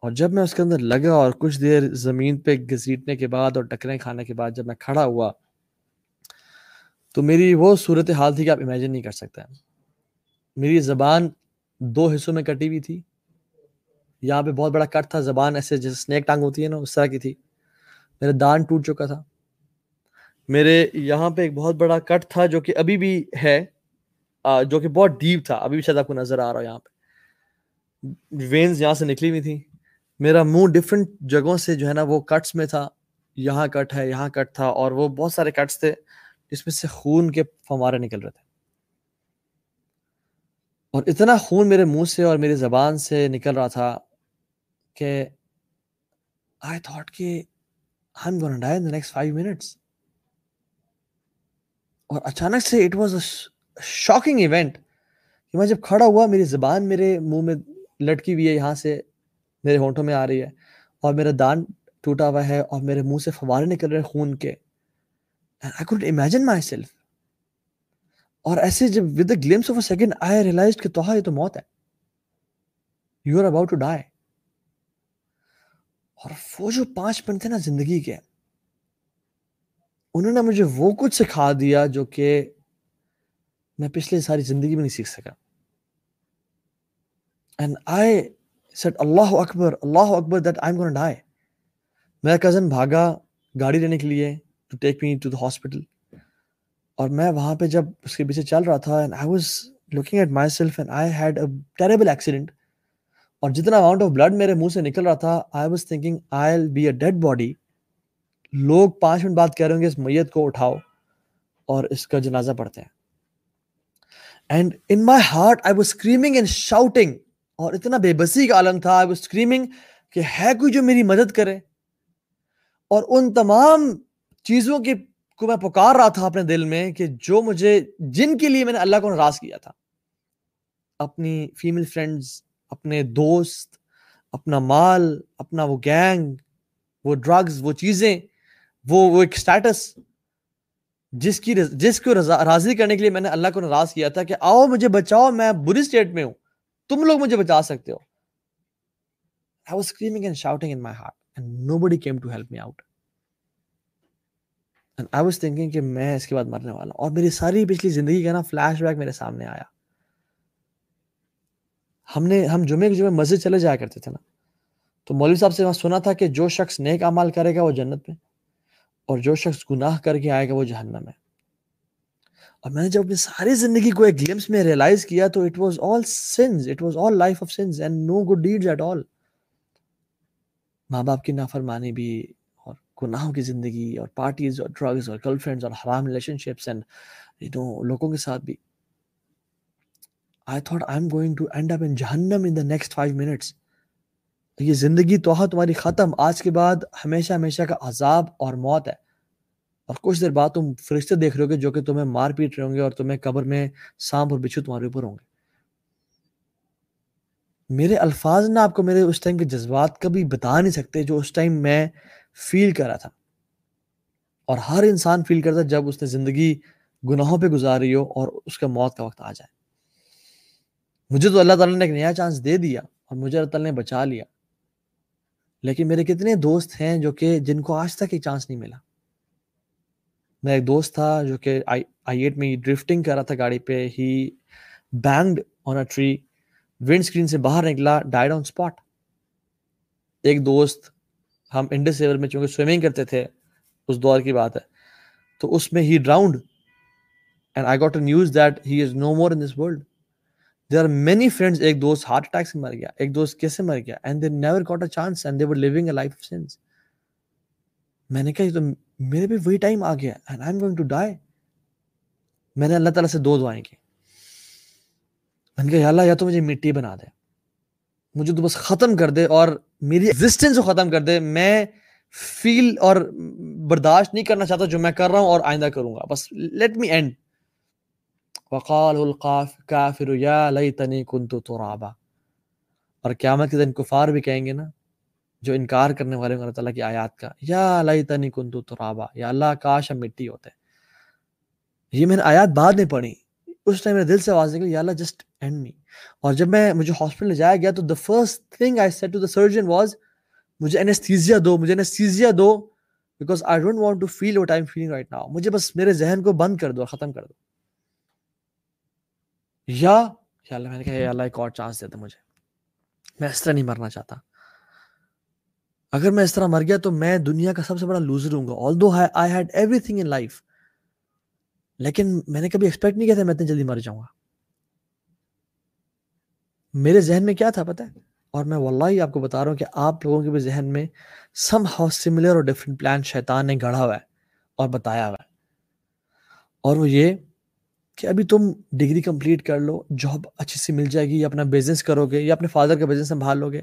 اور جب میں اس کے اندر لگا اور کچھ دیر زمین پہ گھسیٹنے کے بعد اور ٹکریں کھانے کے بعد جب میں کھڑا ہوا، تو میری وہ صورت حال تھی کہ آپ امیجن نہیں کر سکتے۔ میری زبان دو حصوں میں کٹی ہوئی تھی۔ یہاں پہ بہت بڑا کٹ تھا، زبان ایسے جیسے اسنیک ٹانگ ہوتی ہے نا، اس طرح کی تھی۔ میرا دان ٹوٹ چکا تھا۔ میرے یہاں پہ ایک بہت بڑا کٹ تھا جو کہ ابھی بھی ہے جو کہ بہت ڈیپ تھا، ابھی بھی شاید آپ کو نظر آ رہا یہاں پہ۔ وینز یہاں سے نکلی ہوئی تھی۔ میرا منہ ڈفرینٹ جگہوں سے جو ہے نا وہ کٹس میں تھا۔ یہاں کٹ ہے، یہاں کٹ تھا اور وہ بہت سارے کٹس تھے۔ جس میں سے خون کے فوارے نکل رہے تھے۔ اور اتنا خون میرے منہ سے اور میری زبان سے نکل رہا تھا کہ آئی تھاٹ کہ ہم gonna die in the next five minutes اور اچانک سے it was a shocking event کہ میں جب کھڑا ہوا، میری زبان میرے منہ میں لٹکی ہوئی ہے، یہاں سے میرے ہونٹوں میں آ رہی ہے اور میرا دان ٹوٹا ہوا ہے اور میرے منہ سے فوارے نکل رہے خون کے۔ I could imagine my self اور ایسے جب with glimpse of a second I realize کہ توحا یہ تو موت ہے۔ You are about to die اور وہ جو پانچ منٹ تھے نا زندگی کے انہوں نے مجھے وہ کچھ سکھا دیا جو کہ میں پچھلے ساری زندگی میں نہیں سیکھ سکا۔ اینڈ آئی سیٹ اللہ اکبر اللہ اکبر that I am gone die میرا کزن بھاگا گاڑی لینے کے لیے to take me to the hospital اور میں وہاں پہ جب اس کے پیچھے چل رہا تھا and I was looking at myself and I had a terrible accident اور جتنا اماؤنٹ آف بلڈ میرے منہ سے نکل رہا تھا I was thinking I be a dead body لوگ پانچ منٹ بعد کہہ رہے ہوں گے، اس میت کو اٹھاؤ اور اس کا جنازہ پڑھتے ہیں۔ And in my heart I was screaming and shouting اور اتنا بے بسی کا عالم تھا آئی واز اسکریمنگ کہ ہے کوئی جو میری مدد کرے۔ اور ان تمام چیزوں کی کو میں پکار رہا تھا اپنے دل میں کہ جو مجھے، جن کے لیے میں نے اللہ کو ناراض کیا تھا۔ اپنی فیمل فرینڈز اپنے دوست، اپنا مال، اپنا وہ گینگ وہ ڈرگز وہ چیزیں وہ وہ ایک اسٹیٹس جس کی جس کو رضا راضی کرنے کے لیے میں نے اللہ کو ناراض کیا تھا کہ آؤ مجھے بچاؤ، میں بری اسٹیٹ میں ہوں۔ تم لوگ مجھے بچا سکتے ہو۔ I was screaming and shouting in my heart and nobody came to help me out. And I was thinking کہ میں اس کے بعد مرنے والا ہوں۔ اور میری ساری پچھلی زندگی کا نا فلیش بیک میرے سامنے آیا۔ ہم نے ہم جمعے کے جمعے مسجد چلے جایا کرتے تھے نا۔ تو مولوی صاحب سے وہاں سنا تھا کہ جو شخص نیک اعمال کرے گا وہ جنت میں۔ اور جو شخص گناہ کر کے آئے گا وہ جہنم ہے۔ اور میں نے جب اپنی ساری زندگی کو ایک گلمس میں ریئلائز کیا تو it was all sins it was all life of sins and no good deeds at all ماں باپ کی نافرمانی بھی اور گناہوں کی زندگی اور پارٹیز اور ڈرگز اور گرل فرینڈز اور حرام relationships and you know لوگوں کے ساتھ بھی۔ I thought I am going to end up in جہنم in the next five minutes یہ زندگی توحہ تمہاری ختم، آج کے بعد ہمیشہ ہمیشہ کا عذاب اور موت ہے۔ اور کچھ دیر بعد تم فرشتے دیکھ رہے ہو گے جو کہ تمہیں مار پیٹ رہے ہوں گے اور تمہیں قبر میں سانپ اور بچھو تمہارے اوپر ہوں گے۔ میرے الفاظ نہ آپ کو میرے اس ٹائم کے جذبات کبھی بتا نہیں سکتے جو اس ٹائم میں فیل کر رہا تھا۔ اور ہر انسان فیل کرتا جب اس نے زندگی گناہوں پہ گزاری ہو اور اس کا موت کا وقت آ جائے۔ مجھے تو اللہ تعالیٰ نے ایک نیا چانس دے دیا اور مجھے اللہ تعالیٰ نے بچا لیا۔ لیکن میرے کتنے دوست ہیں جو کہ جن کو آج تک ایک چانس نہیں ملا۔ میرا ایک دوست تھا جو کہ آئی ایٹ میں ڈرفٹنگ کر رہا تھا گاڑی پہ۔ ہی banged on a tree windscreen سے باہر نکلا ڈائڈ آن اسپاٹ ایک دوست، ہم انڈس ریور میں چونکہ سوئمنگ کرتے تھے، اس دور کی بات ہے۔ تو اس میں ہی drowned and I got a news that he is no more in this world there are many friends ایک دوست ہارٹ اٹیک سے مر گیا ایک دوست کیسے مر گیا and they never got a chance and they were living a life of sins میں نے کہا یہ تو میرے بھی وہی ٹائم آ گیا and I am going to die میں نے اللہ تعالیٰ سے دو دعائیں کی میں نے کہا یا اللہ یا تو مجھے مٹی بنا دے مجھے تو بس ختم کر دے اور میری ایگزسٹنس کو ختم کر دے میں فیل اور برداشت نہیں کرنا چاہتا جو میں کر رہا ہوں اور آئندہ کروں گا بس لیٹ می اینڈ وقال القاف کافر یا لیتنی کنت ترابا. اور قیامت کے دن کفار بھی کہیں گے نا، جو انکار کرنے والے اللہ تعالیٰ کی آیات کا، یا لیتنی کنت ترابا، یا اللہ کاش ہم مٹی ہوتے یہ میں نے آیات بعد میں پڑھی، اس ٹائم میرے دل سے آواز نکلی، یا اللہ جسٹ اینڈ می اور جب میں مجھے ہاسپٹل لے جایا گیا، تو the first thing I said to the surgeon was مجھے انیستھیزیا دو، مجھے anaesthesia do because I don't want to feel what I am feeling right now مجھے بس میرے ذہن کو بند کر دو اور ختم کر دو۔ یا یا اللہ میں نے کہا، یا اللہ ایک اور چانس دیتا مجھے۔ میں اس طرح نہیں مرنا چاہتا۔ اگر میں اس طرح مر گیا تو میں دنیا کا سب سے بڑا لوزر ہوں گا although I had everything in life لیکن میں نے کبھی ایکسپیکٹ نہیں کیا تھا میں اتنی جلدی مر جاؤں گا۔ میرے ذہن میں کیا تھا پتہ ہے؟ اور میں واللہ ہی آپ کو بتا رہا ہوں کہ آپ لوگوں کے بھی ذہن میں سم ہاؤ سملر اور ڈفرینٹ پلان شیطان نے گڑھا ہوا ہے اور بتایا ہوا ہے۔ اور وہ یہ کہ ابھی تم ڈگری کمپلیٹ کر لو جاب اچھی سی مل جائے گی، یا اپنا بزنس کرو گے، یا اپنے فادر کا بزنس سنبھال لو گے۔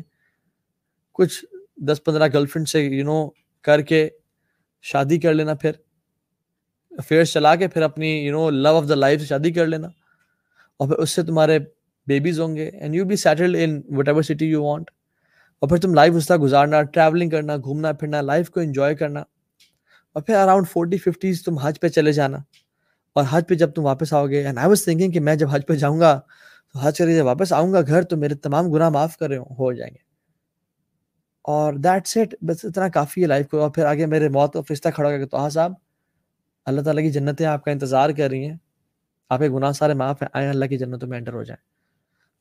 کچھ دس پندرہ گرل فرینڈ سے یو نو کر کے شادی کر لینا، پھر افیئرس چلا کے پھر اپنی you know love of the life سے شادی کر لینا۔ اور پھر اس سے تمہارے بیبیز ہوں گے۔ And you be settled in whatever city you want اور پھر تم لائف اس طرح گزارنا ٹریولنگ کرنا، گھومنا، پھرنا لائف کو انجوائے کرنا۔ اور پھر اراؤنڈ فورٹی ففٹیز تم حج پہ چلے جانا۔ اور حج پہ جب تم واپس آؤ گے اینڈ آئی واز تھنکنگ کہ میں جب حج پہ جاؤں گا، تو حج کر کے جب واپس آؤں گا گھر تو میرے تمام گناہ معاف کر رہے ہوں ہو جائیں گے۔ اور دیٹ سیٹ بس اتنا کافی ہے لائف کو۔ اور پھر آگے میرے موت کا فرشتہ کھڑا ہو گیا کہ تو ہاں صاحب، اللہ تعالیٰ کی جنتیں آپ کا انتظار کر رہی ہیں۔ آپ کے گناہ سارے معاف ہیں آئیں اللہ کی جنتوں میں انٹر ہو جائیں۔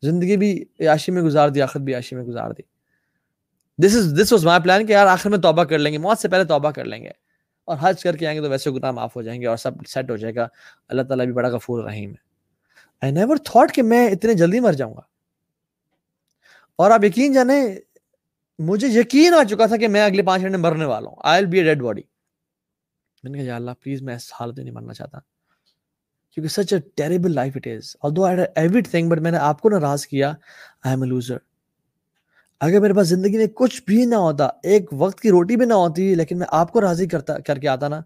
زندگی بھی عیاشی میں گزار دی آخر بھی عیاشی میں گزار دی۔ This is this was my plan کہ یار آخر میں توبہ کر لیں گے، موت سے پہلے توبہ کر لیں گے۔ اور حج کر کے آئیں گے تو ویسے گناہ معاف ہو جائیں گے اور سب سیٹ ہو جائے گا۔ اللہ تعالیٰ بھی بڑا غفور رحیم ہے۔ آئی نیور تھاٹ کہ میں اتنے جلدی مر جاؤں گا۔ اور آپ یقین جانے مجھے یقین آ چکا تھا کہ میں اگلے پانچ منٹ میں مرنے والا ہوں۔ I be a dead body میں نے کہا، یا اللہ پلیز میں اس حالت میں نہیں مرنا چاہتا۔ کیونکہ such a terrible life it is although everything but میں نے آپ کو ناراض کیا۔ آئی ایم اے لوزر اگر میرے پاس زندگی میں کچھ بھی نہ ہوتا، ایک وقت کی روٹی بھی نہ ہوتی، لیکن میں آپ کو راضی کرتا، کر کے آتا نا،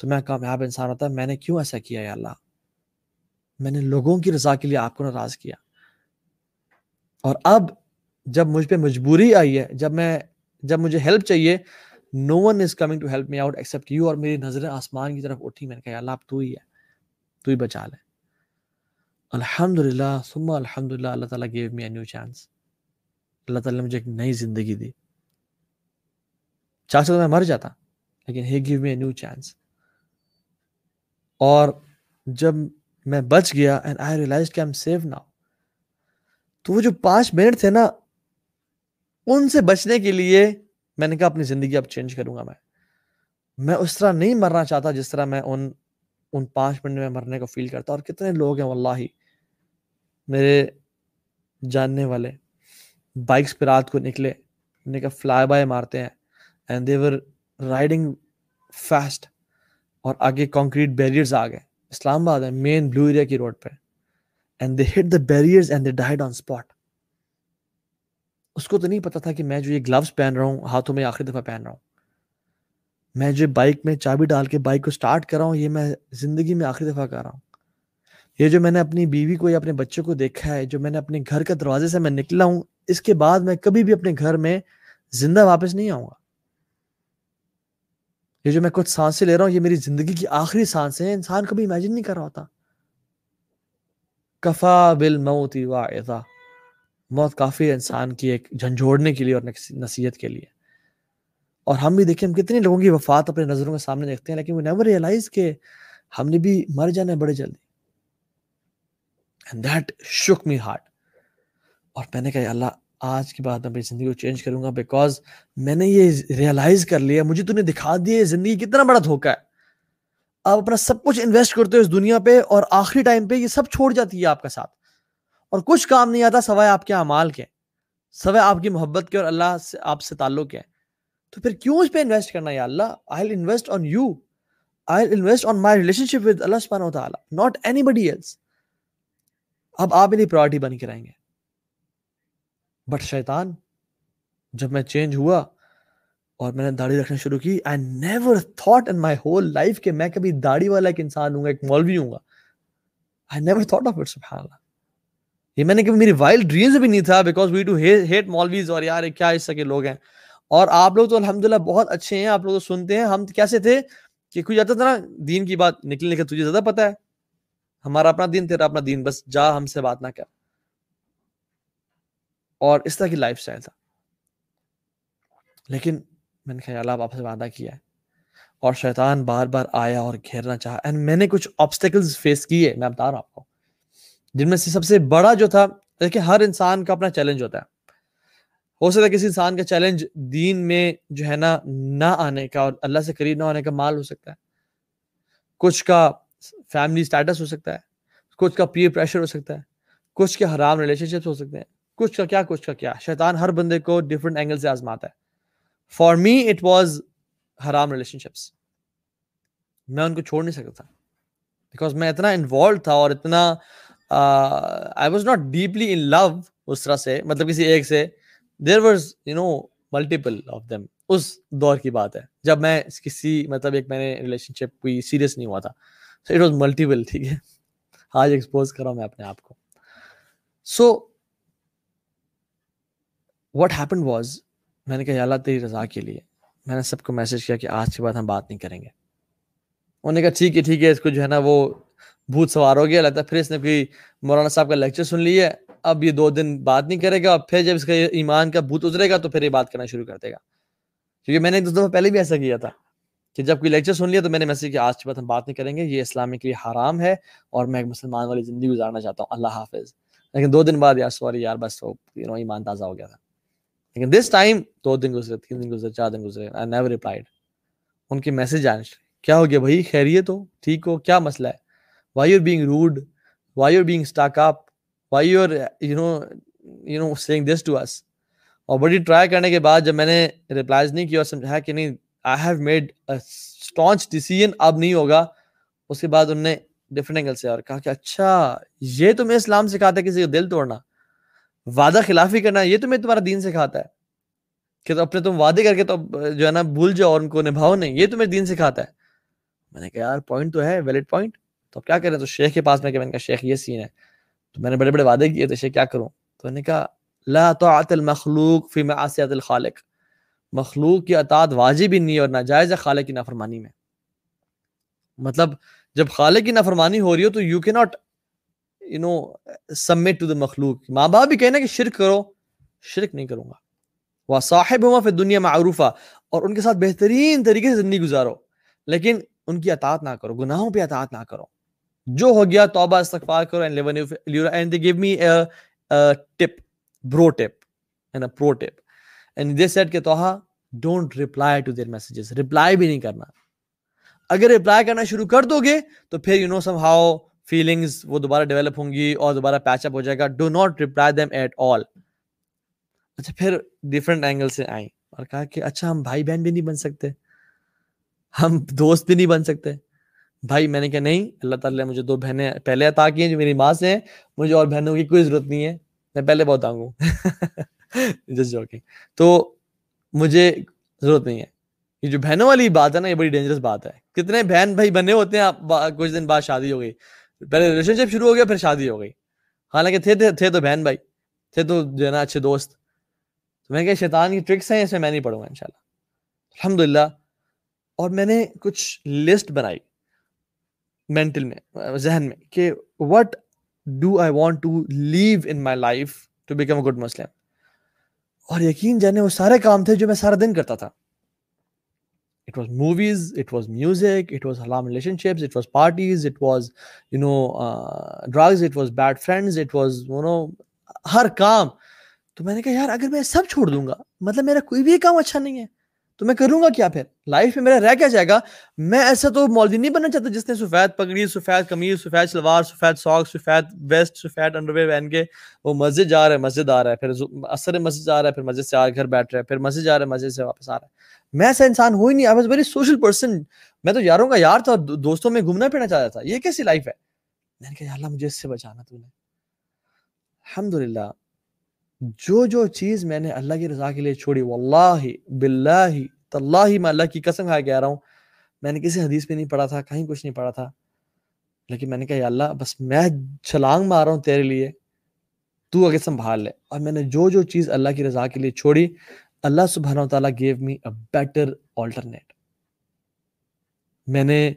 تو میں کامیاب انسان ہوتا، میں نے کیوں ایسا کیا یا اللہ؟ میں نے لوگوں کی رضا کے لیے آپ کو ناراض کیا۔ اور اب جب مجھ پہ مجبوری آئی ہے، جب میں، جب مجھے ہیلپ چاہیے no one is coming to help me out except you اور میری نظریں آسمان کی طرف اٹھی، میں نے کہا اللہ آپ تو ہی ہے، تو ہی بچا لے۔ الحمد للہ ثم الحمد للہ اللہ تعالیٰ gave me a new chance اللہ تعالیٰ نے مجھے ایک نئی زندگی دی۔ چاہ سکتا میں مر جاتا، لیکن he gave me a new chance. اور جب میں بچ گیا اینڈ آئی ریئلائز کہ ایم سیو ناؤ تو وہ جو پانچ منٹ تھے نا، ان سے بچنے کے لیے میں نے کہا اپنی زندگی اب چینج کروں گا میں۔ میں اس طرح نہیں مرنا چاہتا جس طرح میں ان ان پانچ منٹ میں مرنے کو فیل کرتا۔ اور کتنے لوگ ہیں واللہ، میرے جاننے والے۔ بائکس پہ رات کو نکلے نے کہا فلائی بائی مارتے ہیں اینڈ دیور رائڈنگ فاسٹ اور آگے کانکریٹ بیریئرز آ گئے۔ اسلام آباد ہے مین بلو ایریا کی روڈ پہ۔ And they hit the barriers and they died on spot اس کو تو نہیں پتا تھا کہ میں جو یہ گلوز پہن رہا ہوں، ہاتھوں میں آخری دفعہ پہن رہا ہوں۔ میں جو بائک میں چابی ڈال کے بائک کو سٹارٹ کر رہا ہوں، یہ میں زندگی میں آخری دفعہ کر رہا ہوں۔ یہ جو میں نے اپنی بیوی کو یا اپنے بچوں کو دیکھا ہے، جو میں نے اپنے گھر کے دروازے سے میں نکلا ہوں اس کے بعد میں کبھی بھی اپنے گھر میں زندہ واپس نہیں آؤں گا۔ یہ جو میں کچھ سانسیں لے رہا ہوں، یہ میری زندگی کی آخری سانسیں انسان کبھی امیجن نہیں کر رہا ہوتا۔ کفا بل موتی واحدہ موت کافی انسان کی ایک جھنجھوڑنے کے لیے اور نصیحت کے لیے۔ اور ہم بھی دیکھیں، ہم کتنے لوگوں کی وفات اپنے نظروں کے سامنے دیکھتے ہیں، لیکن وہ نیور ریئلائز کہ ہم نے بھی مر جانا ہے بڑے جلدی۔ اینڈ دیٹ شک می ہارٹ اور میں نے کہا اللہ، آج کے بعد میں اپنی زندگی کو چینج کروں گا بیکاز میں نے یہ ریئلائز کر لیا مجھے تو نے دکھا دیا زندگی کتنا بڑا دھوکا ہے۔ آپ اپنا سب کچھ انویسٹ کرتے ہو اس دنیا پہ اور آخری ٹائم پہ یہ سب چھوڑ جاتی ہے آپ کا ساتھ۔ اور کچھ کام نہیں آتا سوائے آپ کے اعمال کے، سوائے آپ کی محبت کے اور اللہ سے، آپ سے تعلق ہے تو پھر کیوں اس پہ انویسٹ کرنا یا اللہ؟ I invest on you I invest on my relation with اللہ سبحانہ وتعالی ناٹ اینی بڈی ایلس اب آپ میری پرائرٹی بن کے رہیں گے۔ بٹ شیطان، جب میں چینج ہوا اور میں نے داڑھی رکھنا شروع کی I never thought in my whole life کہ میں کبھی داڑھی والا ایک انسان ہوں گا، ایک مولوی ہوں گا۔ I never thought of it سبحان اللہ۔ یہ میں نے کبھی، میری وائلڈ ڈریمز بھی نہیں تھا بیکاز وی ٹو ہیٹ مولویز اور یار، کیا اس کے لوگ ہیں۔ اور آپ لوگ تو الحمد للہ بہت اچھے ہیں، آپ لوگ تو سنتے ہیں۔ ہم کیسے تھے کہ کوئی جاتا تھا نا، دین کی بات نکلنے کا، تجھے زیادہ پتا ہے۔ ہمارا اپنا دین، تیرا اپنا دین، بس جا ہم سے بات نہ کر۔ اور اس طرح کی لائف اسٹائل تھا۔ لیکن میں نے خیال آپ سے وعدہ کیا ہے۔ اور شیطان بار بار آیا اور گھیرنا چاہا۔ اینڈ میں نے کچھ آبسٹیکلز فیس کیے، میں بتا رہا ہوں آپ کو۔ جن میں سے سب سے بڑا جو تھا دیکھیں ہر انسان کا اپنا چیلنج ہوتا ہے۔ ہو سکتا ہے کسی انسان کا چیلنج دین میں جو ہے نا، نہ آنے کا اور اللہ سے قریب نہ ہونے کا مال ہو سکتا ہے۔ کچھ کا فیملی اسٹیٹس ہو سکتا ہے۔ کچھ کا پیئر پریشر ہو سکتا ہے۔ کچھ کے حرام ریلیشن شپس ہو سکتے ہیں۔ کچھ کا کیا کچھ کا کیا۔ شیطان ہر بندے کو ڈفرنٹ اینگل سے آزماتا ہے۔ فار می اٹ واز حرام ریلیشن شپس میں ان کو چھوڑ نہیں سکتا۔ تھا بیکاز میں اتنا انوالو تھا اور اتنا I was not deeply in love اس طرح سے مطلب کسی ایک سے۔ There was you know multiple of them اس دور کی بات ہے۔ جب میں کسی مطلب ایک میں نے ریلیشن شپ کوئی سیریس نہیں ہوا تھا۔ سو اٹ واز ملٹیپل ٹھیک ہے۔ آج ایکسپوز کرا میں اپنے آپ کو۔ So so, what happen was میں نے کہا اللہ، تیری رضا کے لیے. میں نے سب کو میسج کیا کہ آج کے بعد ہم بات نہیں کریں گے۔ انہوں نے کہا، ٹھیک ہے ٹھیک ہے، اس کو جو ہے نا وہ بھوت سوار ہو گیا۔ لگتا ہے پھر اس نے کوئی مولانا صاحب کا لیکچر سن لیا اب یہ دو دن بات نہیں کرے گا۔ اور پھر جب اس کا ایمان کا بھوت اترے گا تو پھر یہ بات کرنا شروع کر دے گا۔ کیونکہ میں نے ایک دو دفعہ پہلے بھی ایسا کیا تھا کہ جب کوئی لیکچر سن لیا تو میں نے میسج کیا آج کے بعد ہم بات نہیں کریں گے۔ یہ اسلامی کے لیے حرام ہے اور میں ایک مسلمان والی زندگی گزارنا چاہتا ہوں۔ اللہ حافظ۔ لیکن دو دن بعد، یار سوری یار، بس تو ایمان تازہ ہو گیا تھا۔ لیکن دس ٹائم دو دن گزرے، تین دن گزرے، چار دن گزرے آئی نیور ریپلائڈ ان کی میسج آنے کیا ہو گیا بھائی؟ خیریت ہو؟ ٹھیک ہو؟ کیا مسئلہ ہے؟ Why you being rude why you being stuck up why you you know you know seeing this to اس اور بڑی ٹرائی کرنے کے بعد جب میں نے ریپلائز نہیں کیا اور سمجھایا کہ نہیں I have made staunch decision اب نہیں ہوگا۔ اس کے بعد انہوں نے ڈفرنٹ اینگل سے اور کہا کہ اچھا یہ تمہیں اسلام سکھاتا ہے، کسی کا دل توڑنا۔ وعدہ خلافی کرنا یہ تمہیں تمہارا دین سکھاتا ہے کہ تو اپنے تم وعدے کر کے تو جو ہے نا بھول جاؤ اور ان کو نبھاؤ نہیں، یہ تمہیں دین سکھاتا ہے۔ میں نے کہا یار پوائنٹ تو ہے ویلڈ پوائنٹ تو اب کیا کریں؟ تو شیخ کے پاس میں کہ میں نے کہا شیخ یہ سین ہے۔ تو میں نے بڑے بڑے وعدے کیے تو شیخ کیا کروں؟ تو نے کہا، لا طاعت المخلوق فی معصیت الخالق۔ مخلوق کی اطاعت واجب ہی نہیں اور ناجائز ہے خالق کی نافرمانی میں۔ مطلب جب خالق کی نافرمانی ہو رہی ہو تو you can not you know submit to the مخلوق ماں باپ بھی کہنا کہ شرک کرو، شرک نہیں کروں گا۔ وہ صاحب ہوا پھر دنیا معروفہ اور ان کے ساتھ بہترین طریقے سے زندگی گزارو۔ لیکن ان کی اطاعت نہ کرو، گناہوں پہ اطاعت نہ کرو۔ جو ہو گیا، توبہ، استغفار کرو۔ And Leon and they gave me tip bro tip and a pro tip and they said کہ توہا don't reply to their messages reply بھی نہیں کرنا۔ اگر ریپلائی کرنا شروع کر دو گے، تو پھر you know some how feelings وہ دوبارہ ڈیولپ ہوں گی اور دوبارہ پیچ اپ ہو جائے گا. Do not reply them at all اچھا پھر ڈفرینٹ اینگل سے آئیں اور کہا کہ اچھا ہم بھائی بہن بھی نہیں بن سکتے. ہم دوست بھی نہیں بن سکتے. بھائی، میں نے کہا نہیں، اللہ تعالیٰ نے مجھے دو بہنیں پہلے عطا کی ہیں جو میری ماں سے ہیں. مجھے اور بہنوں کی کوئی ضرورت نہیں ہے. میں پہلے بہت آؤں گا جس جوکنگ تو مجھے ضرورت نہیں ہے. یہ جو بہنوں والی بات ہے نا، یہ بڑی ڈینجرس بات ہے. کتنے بہن بھائی بنے ہوتے ہیں کچھ دن بعد شادی ہو گئی. پہلے ریلیشن شپ شروع ہو گیا پھر شادی ہو گئی۔ حالانکہ تھے تھے, تھے تو بہن بھائی تھے تو جو ہے نا اچھے دوست۔ تو میں کہ شیطان کی ٹرکس ہیں اس میں میں نہیں پڑھوں گا ان شاء اور میں نے کچھ لسٹ بنائی مینٹل میں ذہن میں کہ what do I want to leave in my life to become a good Muslim اور یقین جانے وہ سارے کام تھے جو میں سارا دن کرتا تھا۔ It was movies it was music it was haram relationships it was parties it was you know uh, drugs it was bad friends it was you know ہر کام تو میں نے کہا یار اگر میں سب چھوڑ دوں گا مطلب میرا کوئی بھی کام اچھا نہیں ہے تو میں کروں گا کیا پھر؟ لائف میں میرا رہ کیا جائے گا؟ میں ایسا تو مولوی نہیں بننا چاہتا جس نے سفید پگڑی، سفید قمیض، سفید شلوار، سفید ساک سفید ویسٹ، سفید انڈر ویئر پہن کے وہ مسجد جا رہا ہے، مسجد آ رہا ہے، پھر اثر مسجد جا رہا ہے، پھر مسجد سے آ گھر بیٹھ رہا ہے، پھر مسجد جا رہا ہے، مسجد سے واپس آ رہا ہے۔ میں ایسا انسان ہو ہی نہیں I was very social person میں تو یاروں کا یار تھا دوستوں میں گھومنا پھرنا چاہتا تھا۔ یہ کیسی لائف ہے؟ میں نے کہا اللہ مجھے اس سے بچانا تو نے الحمد للہ جو جو چیز میں نے اللہ کی رضا کے لیے چھوڑی، واللہ، باللہ، تاللہ میں اللہ کی قسم کھا کہہ رہا ہوں، میں نے کسی حدیث میں نہیں پڑھا تھا، کہیں کچھ نہیں پڑھا تھا، لیکن میں نے کہا، یا اللہ، بس میں چھلانگ مار رہا ہوں تیرے لیے، تو اگر سنبھال لے۔ اور میں نے جو جو چیز اللہ کی رضا کے لیے چھوڑی، اللہ سبحانہ و تعالیٰ gave me a better alternate میں نے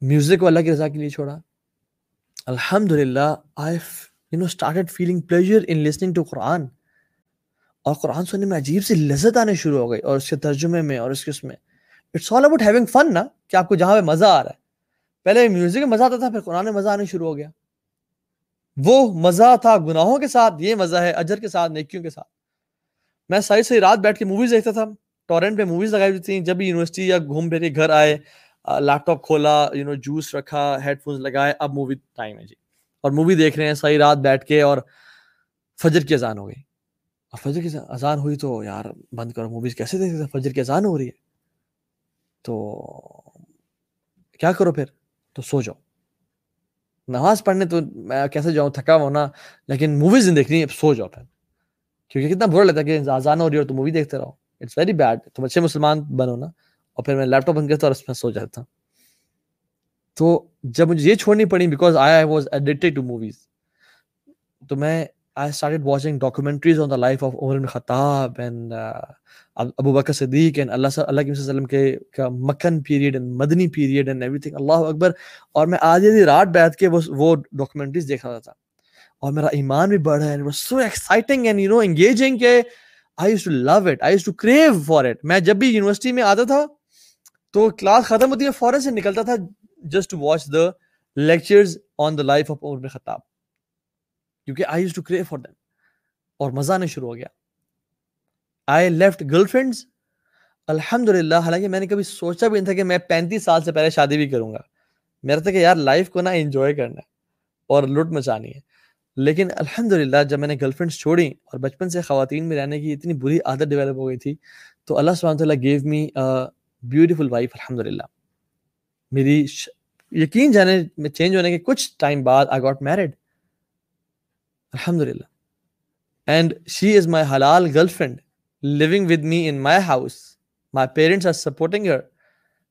میوزک کو اللہ کی رضا کے لیے چھوڑا۔ الحمد للہ I you know started feeling pleasure in listening to قرآن اور قرآن سننے میں عجیب سی لذت آنے شروع ہو گئی اور اس کے ترجمے میں اور اس کے اس میں. It's all about having fun نا، کہ آپ کو جہاں پہ مزہ آ رہا ہے. پہلے میوزک میں مزہ آتا تھا، پھر قرآن میں مزہ آنے شروع ہو گیا. وہ مزہ تھا گناہوں کے ساتھ، یہ مزہ ہے اجر کے ساتھ، نیکیوں کے ساتھ. میں ساری ساری رات بیٹھ کے موویز دیکھتا تھا. ٹورنٹ پہ موویز لگائی ہوئی تھیں جب بھی یونیورسٹی یا گھوم پھر کے گھر آئے لیپ ٹاپ کھولا یو نو جوس رکھا ہیڈ فونس لگائے، اب مووی ٹائم ہے جی. اور مووی دیکھ رہے ہیں، ساری رات بیٹھ کے اور فجر کی اذان ہو گئی۔ اور فجر کی اذان ہوئی تو یار، بند کرو موویز کیسے دیکھ سکتے فجر کی اذان ہو رہی ہے۔ تو کیا کرو پھر؟ تو سو جاؤ۔ نماز پڑھنے تو میں کیسے جاؤں؟ تھکا ہونا لیکن موویز نہیں دیکھنی سو جاؤ پھر۔ کیونکہ کتنا برا لگتا ہے کہ آزان ہو رہی ہے اور تو مووی دیکھتے رہو۔ اٹس ویری بیڈ تم اچھے مسلمان بنو نا اور پھر میں لیپ ٹاپ بند کرتا اور اس میں سو جاتا تو جب مجھے یہ چھوڑنی پڑی because I was addicted to movies تو میں I started watching documentaries on the life of Umar Khattab and Abu بکر صدیق اینڈ اللہ اللہ کے وسلم کے کا مکن پیریڈ اینڈ مدنی پیریڈ اینڈ ایوری تھنگ اللہ اکبر اور میں آدھی آدھی رات بیٹھ کے وہ وہ ڈاکومنٹریز دیکھ رہا تھا. اور میرا ایمان بھی بڑھا ہے so exciting and you know engaging کہ I used to love it I used to crave for it میں جب بھی یونیورسٹی میں آتا تھا تو کلاس ختم ہوتی ہے، فوراً سے نکلتا تھا just watch the lectures on the life of Umar Khattab کیونکہ I used to crave for them اور مزہ آنے شروع ہو گیا. آئی لیفٹ گرل فرینڈس الحمد للہ حالانکہ میں نے کبھی سوچا بھی نہیں تھا کہ میں پینتیس سال سے پہلے شادی بھی کروں گا. میرا تھا کہ یار لائف کو نا انجوائے کرنا ہے اور لٹ مچانی ہے. لیکن الحمد للہ جب میں نے گرل فرینڈس چھوڑی اور بچپن سے خواتین میں رہنے کی اتنی بری عادت ڈیولپ ہو گئی تھی، تو اللہ سبحانہ تعالیٰ گیو می بیوٹیفل وائف الحمد للہ میری ش... یقین جانے میں چینج ہونے کے کچھ ٹائم بعد آئی گاٹ میرڈ الحمد للہ اینڈ شی از مائی حلال girlfriend living with me in my house my parents are supporting her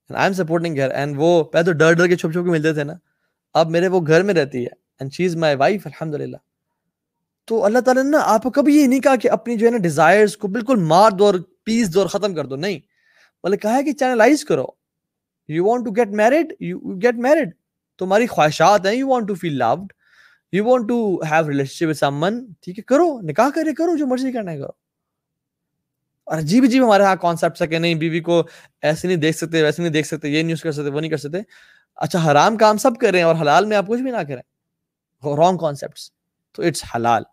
I am supporting her and وہ پہلے تو ڈر ڈر کے چھپ چھپ کے ملتے تھے نا. اب میرے وہ گھر میں رہتی ہے and she is my wife الحمد للہ تو اللہ تعالیٰ نے نا آپ کو کبھی یہ نہیں کہا کہ اپنی جو ہے نا ڈیزائرس کو بالکل مار دو اور پیس دو اور ختم کر دو. نہیں. بولے کہا ہے کہ چینلائز کرو. You want to get married you get married تمہاری خواہشات ہیں. You want to feel loved you want to have relation with someone ٹھیک ہے. کرو. نکاح کرے. کرو. جو مرضی کرنا ہے کرو. اور عجیب عجیب ہمارے یہاں کانسیپٹ ہے کہ نہیں، بیوی کو ایسے نہیں دیکھ سکتے، ویسے نہیں دیکھ سکتے، یہ نہیں کر سکتے، وہ نہیں کر سکتے۔ اچھا حرام کام سب کریں اور حلال میں آپ کچھ بھی نہ کریں۔ رانگ کانسیپٹس تو اٹس حلال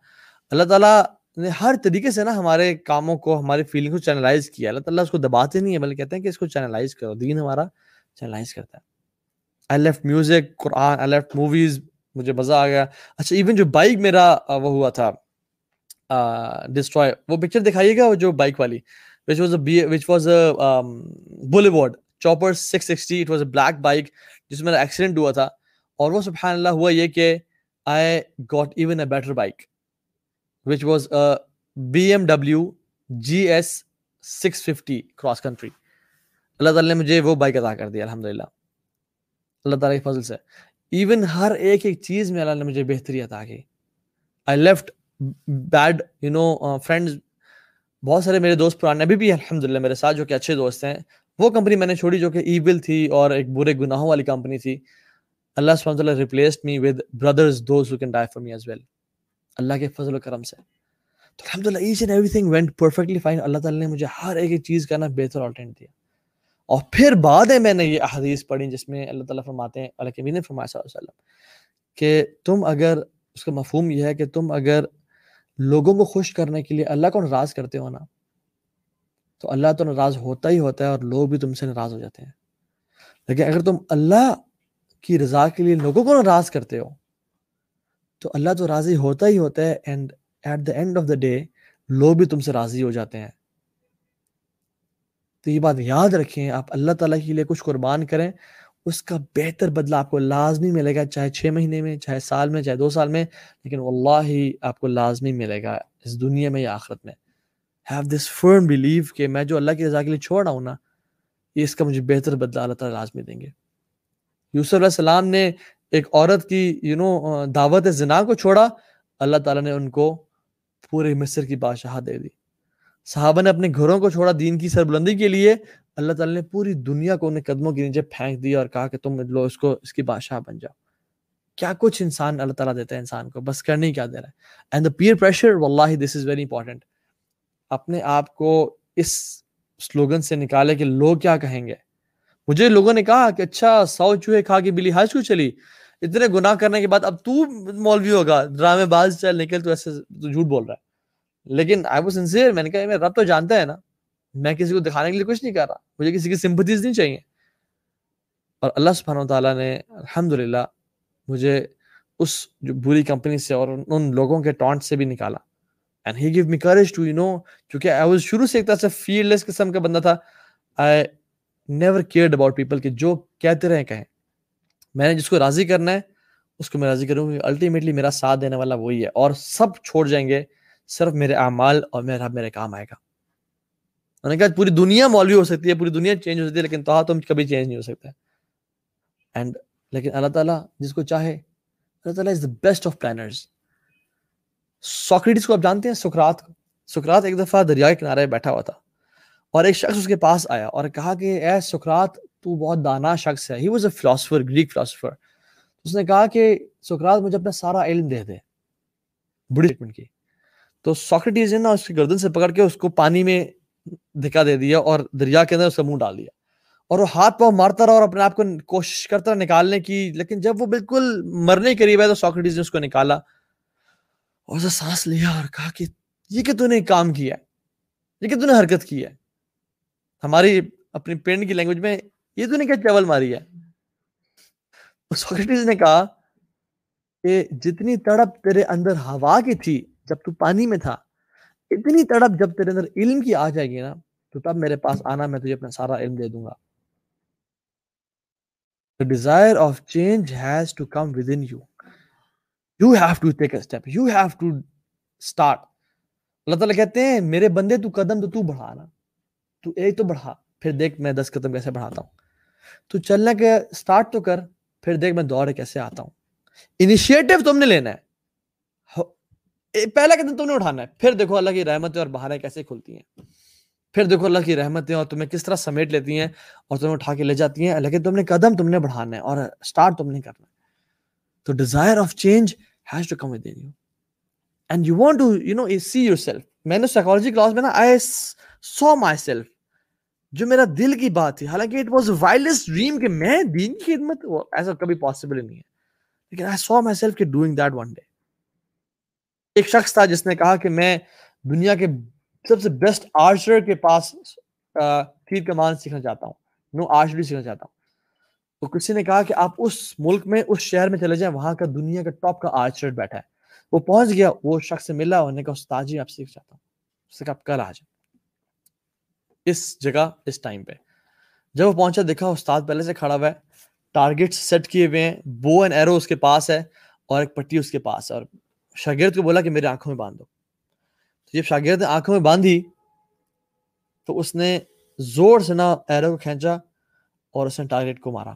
اللہ تعالیٰ نے ہر طریقے سے نا ہمارے کاموں کو، ہماری فیلنگ کو چینلائز کیا۔ اللہ تعالیٰ اس کو دباتے نہیں ہے بلکہ کہتے ہیں کہ اس کو چینلائز کرو۔ دین ہمارا چینلائز کرتا ہے۔ I left music Quran I left movies مجھے مزہ آ گیا۔ اچھا ایون جو بائک میرا وہ ہوا تھا ڈسٹروائے وہ پکچر دکھائیے گا جو بائک والی؟ Which was a which was boulevard chopper six sixty it was a black bike جس میں میرا ایکسیڈنٹ ہوا تھا۔ اور وہ سبحان اللہ ہوا یہ کہ I got even a better bike which was B M W G S six fifty cross country اللہ تعالیٰ نے مجھے وہ بائک ادا کر دیا الحمد للہ اللہ تعالیٰ کے فضل سے۔ ایون ہر ایک ایک چیز میں اللہ نے مجھے بہتری عطا کی۔ I left bad you know friends بہت سارے میرے دوست پرانے، ابھی بھی الحمد للہ میرے ساتھ جو کہ اچھے دوست ہیں، وہ کمپنی میں نے چھوڑی جو کہ ایول تھی اور ایک برے گناہوں والی کمپنی تھی۔ اللہ سبحانہ replaced me with brothers those who can die for me as well اللہ کے فضل و کرم سے۔ تو الحمد للہ each and everything went perfectly fine اللہ تعالیٰ نے مجھے ہر ایک چیز کا نا بہتر آلٹرنیٹ دیا۔ اور پھر بعد میں نے یہ احادیث پڑھی جس میں اللہ تعالیٰ فرماتے ہیں، اللہ کے فرمایا صلی اللہ علیہ وسلم، کہ تم اگر، اس کا مفہوم یہ ہے کہ تم اگر لوگوں کو خوش کرنے کے لیے اللہ کو ناراض کرتے ہو نا، تو اللہ تو ناراض ہوتا ہی ہوتا ہے اور لوگ بھی تم سے ناراض ہو جاتے ہیں۔ لیکن اگر تم اللہ کی رضا کے لیے لوگوں کو ناراض کرتے ہو، تو اللہ تو راضی ہوتا ہی ہوتا ہے and at the end of the day لوگ بھی تم سے راضی ہو جاتے ہیں۔ تو یہ بات یاد رکھیں، آپ اللہ تعالیٰ کے لیے کچھ قربان کریں، اس کا بہتر بدلہ آپ کو لازمی ملے گا، چاہے چھ مہینے میں، چاہے سال میں، چاہے دو سال میں، لیکن واللہ ہی آپ کو لازمی ملے گا اس دنیا میں یا آخرت میں۔ ہیو دس فرم بلیو کہ میں جو اللہ کی رضا کے لیے چھوڑ رہا ہوں نا، یہ اس کا مجھے بہتر بدلہ اللہ تعالیٰ لازمی دیں گے۔ یوسف علیہ السلام نے ایک عورت کی یو نو دعوت زنا کو چھوڑا، اللہ تعالیٰ نے ان کو پورے مصر کی بادشاہ دے دی۔ صحابہ نے اپنے گھروں کو چھوڑا دین کی سربلندی کے لیے۔ اللہ تعالیٰ نے پوری دنیا کو انہیں قدموں کے نیچے پھینک دیا اور کہا کہ تم لو اس کو، اس کی بادشاہ بن جاؤ۔ کیا کچھ انسان اللہ تعالیٰ دیتا ہے انسان کو؟ بس کرنے کیا دے رہا ہے۔ اینڈ دا پیئر پریشر واللہ دس از ویری امپورٹنٹ اپنے آپ کو اس سلوگن سے نکالے کہ لوگ کیا کہیں گے۔ مجھے لوگوں نے کہا کہ اچھا سو چوہے کھا کے بلی ہائی کیوں چلی۔ اتنے گناہ کرنے کے بعد اب تو مولوی ہوگا۔ ڈرامے باز چل نکل تو ایسے تو جھوٹ بول رہا ہے۔ لیکن آئی واز سنسیئر میں نے کہا میں رب تو جانتا ہے نا. میں کسی کو دکھانے کے لیے کچھ نہیں کر رہا۔ مجھے کسی کی سمپتیز نہیں چاہیے۔ اور اللہ سبحانہ و تعالیٰ نے الحمد مجھے اس جو بری کمپنی سے اور ان لوگوں کے ٹانٹ سے بھی نکالا۔ And he gave me courage to you know کیونکہ آئی واز شروع سے ایک طرح سے فیلڈ لیس قسم کا بندہ تھا۔ I never cared about people کہ جو کہتے رہے کہیں۔ میں نے جس کو راضی کرنا ہے، اس کو میں راضی کروں گی الٹیمیٹلی میرا ساتھ دینے والا وہی ہے۔ اور سب چھوڑ جائیں گے۔ صرف میرے اعمال اور میرا میرے کام آئے گا۔ میں نے کہا پوری دنیا مولوی ہو سکتی ہے، پوری دنیا چینج ہو سکتی ہے، لیکن تو تم کبھی چینج نہیں ہو سکتا اینڈ لیکن اللہ تعالیٰ جس کو چاہے، اللہ تعالیٰ is the best of planners Socrates کو آپ جانتے ہیں؟ سکرات کو۔ سکرات ایک دفعہ دریا کے کنارے بیٹھا ہوا تھا اور ایک شخص اس کے پاس آیا اور کہا کہ، اے سکرات تو بہت دانا شخص ہے۔ He was a philosopher Greek philosopher اس نے کہا کہ سکرات مجھے اپنا سارا علم دے دے۔ بڑی کی۔ تو ساکریٹیز نے اس کی گردن سے پکڑ کے اس کو پانی میں دھکا دے دیا اور دریا کے اندر اس کا منہ ڈال دیا۔ اور وہ ہاتھ پاؤں مارتا رہا اور اپنے آپ کو کوشش کرتا رہا نکالنے کی، لیکن جب وہ بالکل مرنے کے قریب ہے تو ساکریٹیز نے اس کو نکالا اور اسے سانس لیا اور کہا کہ یہ کہ تو نے کام کیا ہے، یہ کہ تو نے حرکت کی ہے۔ ہماری اپنی پینڈ کی لینگویج میں یہ تو نے کیا چول ماری ہے۔ ساکریٹیز نے کہا کہ جتنی تڑپ تیرے اندر ہوا کی تھی جب تو پانی میں تھا، اتنی تڑپ جب تیرے اندر علم کی آ جائے گی نا، تو تب میرے پاس آنا، میں تجھے اپنا سارا علم دے دوں گا The desire of change has to come within you. You have to take a step. You have to start. اللہ تعالیٰ کہتے ہیں، میرے بندے تو قدم تو تو بڑھا نا تو ایک تو بڑھا، پھر دیکھ میں دس قدم کیسے بڑھاتا ہوں تو چلنے کے سٹارٹ تو کر، پھر دیکھ میں دوڑے کیسے آتا ہوں انیشیٹو تم نے لینا ہے پہلا قدم تم نے اٹھانا ہے، پھر دیکھو اللہ کی رحمتیں اور بہاریں کیسے کھلتی ہیں۔ پھر دیکھو اللہ کی رحمتیں اور تمہیں کس طرح سمیٹ لیتی ہیں اور تمہیں اٹھا کے لے جاتی ہیں۔ لیکن تم نے قدم تم نے بڑھانا ہے اور اسٹارٹ تم نے کرنا ہے۔ تو desire of change has to come with you and you want to you know see yourself میں نے سائیکالوجی کلاس میں نا آئی سو مائی سیلف جو میرا دل کی بات تھی۔ حالانکہ اٹ واز وائلڈسٹ ڈریم کہ میں دین کی خدمت ایسا کبھی پاسبل نہیں ہے۔ لیکن آئی سو مائی سیلف کہ ڈوئنگ دیٹ ون ڈے ایک شخص تھا جس نے کہا کہ میں دنیا کے سب سے بیسٹ آرچر کے پاس تیر کمان سیکھنا چاہتا ہوں، نو آرچری سیکھنا چاہتا ہوں۔ تو کسی نے کہا کہ آپ اس ملک میں، اس شہر میں چلے جائیں، وہاں کا دنیا کا ٹاپ کا آرچر بیٹھا ہے۔ وہ پہنچ گیا، وہ شخص سے ملا، انہوں نے کہا، استاد جی آپ سیکھ چاہتا ہوں۔ اس نے کہا، آپ کل آ جائیں۔ اس جگہ، اس ٹائم پہ۔ جب وہ پہنچا، دیکھا، استاد پہلے سے کھڑا ہوا ہے۔ ٹارگیٹ سیٹ کیے ہوئے ہیں۔ بو اینڈ ایرو اس کے پاس ہے اور ایک پٹی اس کے پاس ہے اور شاگرد کو بولا کہ میرے آنکھوں میں باندھ دو تو جب شاگرد نے آنکھوں میں باندھی تو اس نے زور سے نہ ایرو کو کھینچا اور اس نے ٹارگیٹ کو مارا۔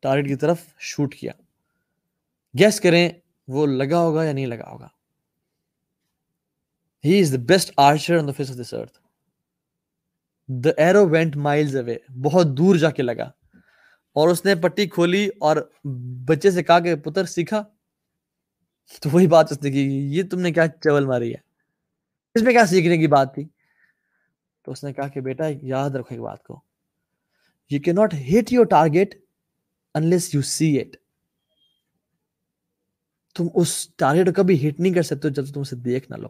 ٹارگیٹ کی طرف شوٹ کیا۔ گیس کریں وہ لگا ہوگا یا نہیں لگا ہوگا۔ He is the best archer on the face of this earth the arrow went miles away بہت دور جا کے لگا۔ اور اس نے پٹی کھولی اور بچے سے کہا کہ پتر سیکھا۔ تو وہی بات اس نے کی یہ تم نے کیا چول ماری ہے؟ اس میں کیا سیکھنے کی بات تھی؟ تو اس نے کہا کہ بیٹا، یاد رکھو ایک بات کو۔ You can not hit your target unless you see it تم اس ٹارگیٹ کو کبھی ہٹ نہیں کر سکتے جب تم اسے دیکھ نہ لو۔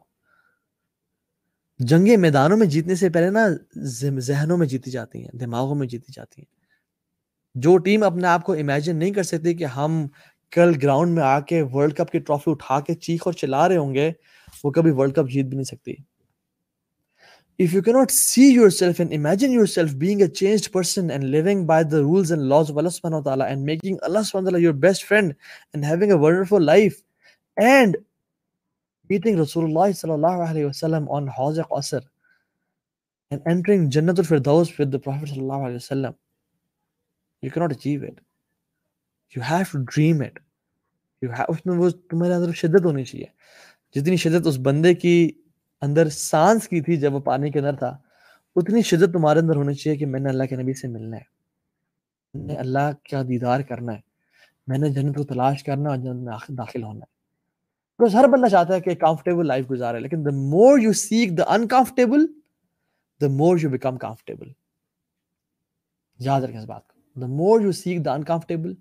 جنگیں میدانوں میں جیتنے سے پہلے نا ذہنوں میں جیتی جاتی ہیں، دماغوں میں جیتی جاتی ہیں۔ جو ٹیم اپنے آپ کو امیجن نہیں کر سکتی کہ ہم کل گراؤنڈ میں آ کے ورلڈ کپ کی ٹرافی اٹھا کے چیخ اور چلا رہے ہوں گے، وہ کبھی ورلڈ کپ جیت بھی نہیں سکتی if you can't see yourself and imagine yourself being a change person and living by the rules and laws of اللہ و تعالیٰ and making Allah your best friend and having a wonderful life and meeting رسول اللہ صلی اللہ علیہ وسلم آن حوض اثر and entering جنت الفردوز فرد پروفیٹ صلی اللہ علیہ وسلم you can not achieve it You have to dream it. You have, اس میں وہ تمہارے اندر شدت ہونی چاہیے۔ جتنی شدت اس بندے کی اندر سانس کی تھی جب وہ پانی کے اندر تھا اتنی شدت تمہارے اندر ہونی چاہیے کہ میں نے اللہ کے نبی سے ملنا ہے۔ میں نے اللہ کا دیدار کرنا ہے۔ میں نے جنت کو تلاش کرنا اور جنت میں داخل ہونا ہے۔ بکاز ہر بندہ چاہتا ہے کہ کمفرٹیبل لائف گزارے لیکن the more you seek the uncomfortable the more you become comfortable یاد رکھیں اس بات کو۔ The more you seek the uncomfortable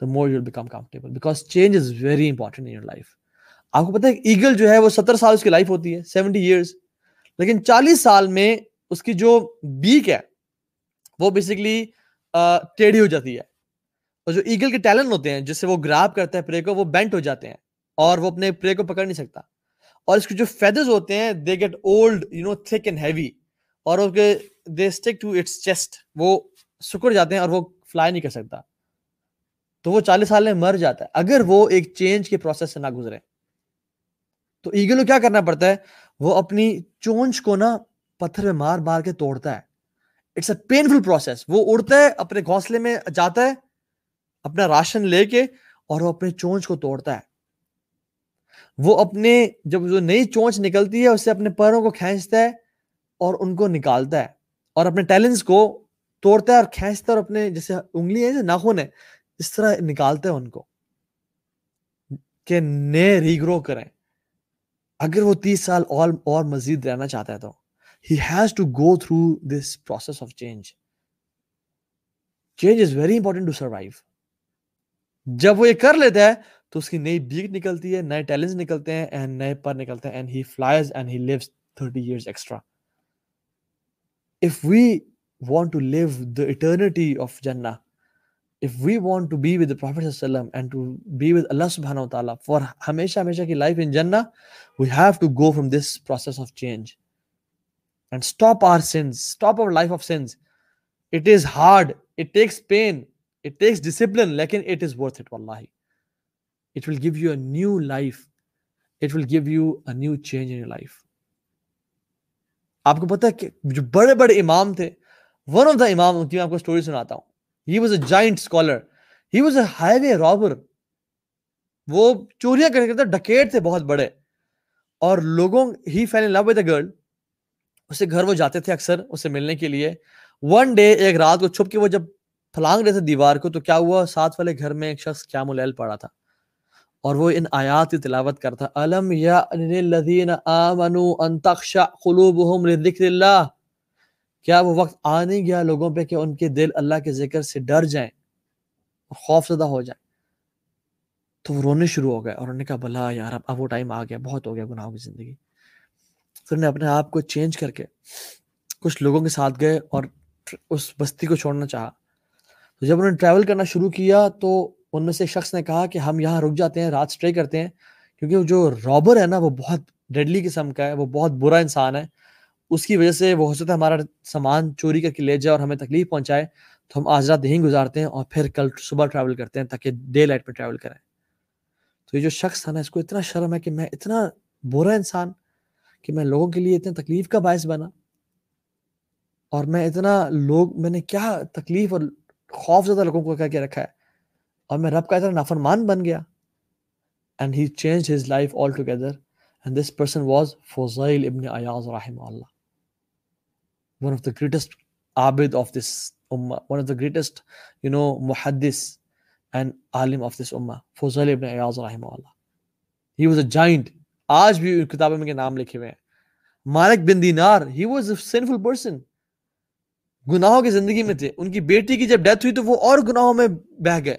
the more you become comfortable because change is very important in your life آپ کو پتا ہے ایگل جو ہے وہ ستر سال اس کی لائف ہوتی ہے سیونٹی ایئرس لیکن چالیس سال میں اس کی جو بیک ہے، وہ بیسکلی ٹیڑھی ہو جاتی ہے۔ اور جو ایگل کے ٹیلنٹ ہوتے ہیں، جس سے وہ گراب کرتا ہے پرے کو، وہ بینٹ ہو جاتے ہیں اور وہ اپنے پرے کو پکڑ نہیں سکتا۔ اور اس کے جو فیدرز ہوتے ہیں they get old you know thick and heavy اور they stick to its chest وہ سکڑ جاتے ہیں اور وہ فلائی نہیں کر سکتا۔ تو وہ چالیس سال میں مر جاتا ہے۔ اگر وہ ایک چینج کے پروسیس سے نہ گزرے۔ تو ایگل کو کیا کرنا پڑتا ہے؟ وہ اپنی چونچ کو نا پتھر میں مار مار کے توڑتا ہے۔ اٹس اے پینفل پروسیس وہ اڑتا ہے، اپنے گھونسلے میں جاتا ہے، اپنا راشن لے کے اور وہ اپنے چونچ کو توڑتا ہے۔ وہ اپنے، جب جو نئی چونچ نکلتی ہے، اسے اپنے پیروں کو کھینچتا ہے اور ان کو نکالتا ہے۔ اور اپنے ٹیلنٹس کو توڑتا ہے اور کھینچتا ہے اور اپنے، جیسے انگلی ہے ناخن ہے اس طرح نکالتا ہے ان کو کہ نئے ریگرو کریں۔ اگر وہ تیس سال اور اور مزید رہنا چاہتا ہے تو۔ He has to go through this process of change change is very important to survive جب وہ یہ کر لیتا ہے تو اس کی نئی بیک نکلتی ہے، نئے ٹیلنٹ نکلتے ہیں اینڈ نئے پر نکلتے ہیں and he flies and he lives thirty years extra if we want to live the eternity of جنہ if we want to be with prophet صلی اللہ علیہ وسلم اینڈ ٹو بی ود اللہ سبحانہ و تعالی فار ہمیشہ ہمیشہ کی لائف ان جنہ we have to go from this process of change and stop our sins stop our life of sins it is hard it takes pain it takes discipline لیکن it is worth it واللہ it will give you a new life it will give you a new change in life آپ کو پتا کہ جو بڑے بڑے امام تھے ون آف دا امام کی میں آپ کو اسٹوری سناتا ہوں۔ He was a giant scholar he was a highway robber وہ چوریاں کرنے کرتے ڈکیٹ تھے بہت بڑے۔ اور لوگوں ہی فیل ان لو ود اے گرل اسے گھر وہ جاتے تھے اکثر اسے ملنے کے لیے۔ ون ڈے ایک رات کو چھپ کے وہ جب پھلانگ رہے تھے دیوار کو، تو کیا ہوا؟ ساتھ والے گھر میں ایک شخص کیا ملیل پڑا تھا۔ اور وہ ان آیات کی تلاوت کرتا، الم یا الذین آمنوا ان تخشع قلوبهم لذکر اللہ؟ کیا وہ وقت آ نہیں گیا لوگوں پہ کہ ان کے دل اللہ کے ذکر سے ڈر جائیں خوف زدہ ہو جائیں؟ تو وہ رونے شروع ہو گئے اور انہوں نے کہا بلا یار اب وہ ٹائم آ گیا، بہت ہو گیا گناہوں کی زندگی۔ پھر نے اپنے آپ کو چینج کر کے کچھ لوگوں کے ساتھ گئے اور اس بستی کو چھوڑنا چاہا۔ تو جب انہوں نے ٹریول کرنا شروع کیا تو ان میں سے ایک شخص نے کہا کہ ہم یہاں رک جاتے ہیں، رات اسٹے کرتے ہیں، کیونکہ جو رابر ہے نا، وہ بہت ڈیڈلی قسم کا ہے، وہ بہت برا انسان ہے۔ اس کی وجہ سے وہ ہو سکتا ہے ہمارا سامان چوری کر کے لے جائے اور ہمیں تکلیف پہنچائے، تو ہم آج رات یہیں گزارتے ہیں اور پھر کل صبح ٹریول کرتے ہیں تاکہ ڈے لائٹ میں ٹریول کریں۔ تو یہ جو شخص تھا نا، اس کو اتنا شرم ہے کہ میں اتنا برا انسان کہ میں لوگوں کے لیے اتنے تکلیف کا باعث بنا اور میں اتنا لوگ، میں نے کیا تکلیف اور خوف زدہ لوگوں کو کہہ کے رکھا ہے اور میں رب کا اتنا نافرمان بن گیا۔ And he change his life altogether and this person was Fuzail ibn Ayaz رحمہ اللہ one of the greatest abid of this ummah, one of the greatest, you know, muhaddis and alim of this ummah, Fuzal ibn Ayaz rahimahullah. He was a giant آج بھی کتابوں میں کے نام لکھے ہوئے ہیں. مالک بن دینار he was a sinful person گناہوں کی زندگی میں تھے. ان کی بیٹی کی جب ڈیتھ ہوئی تو وہ اور گناہوں میں بہ گئے.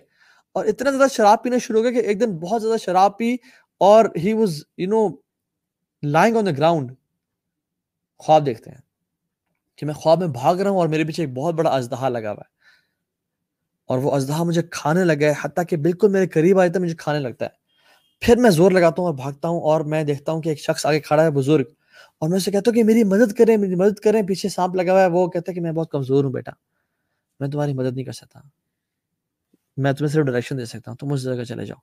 اور اتنا زیادہ شراب پینا شروع ہو گیا کہ ایک دن بہت زیادہ شراب پی اور he was you know lying on the ground خواب دیکھتے ہیں. کہ میں خواب میں بھاگ رہا ہوں اور میرے پیچھے ایک بہت بڑا اژدہا لگا ہوا ہے۔ اور وہ اژدہا مجھے کھانے لگا ہے، حتیٰ کہ بالکل میرے قریب آئے تو مجھے کھانے لگتا ہے۔ پھر میں زور لگاتا ہوں اور بھاگتا ہوں اور میں دیکھتا ہوں کہ ایک شخص آگے کھڑا ہے، بزرگ۔ اور میں اسے کہتا ہوں کہ میری مدد کریں، میری مدد کریں، پیچھے سانپ لگا ہوا ہے۔ وہ کہتا ہے کہ میں بہت کمزور ہوں بیٹا۔ میں تمہاری مدد نہیں کر سکتا۔ میں تمہیں صرف ڈائریکشن دے سکتا ہوں، تم اس جگہ چلے جاؤ۔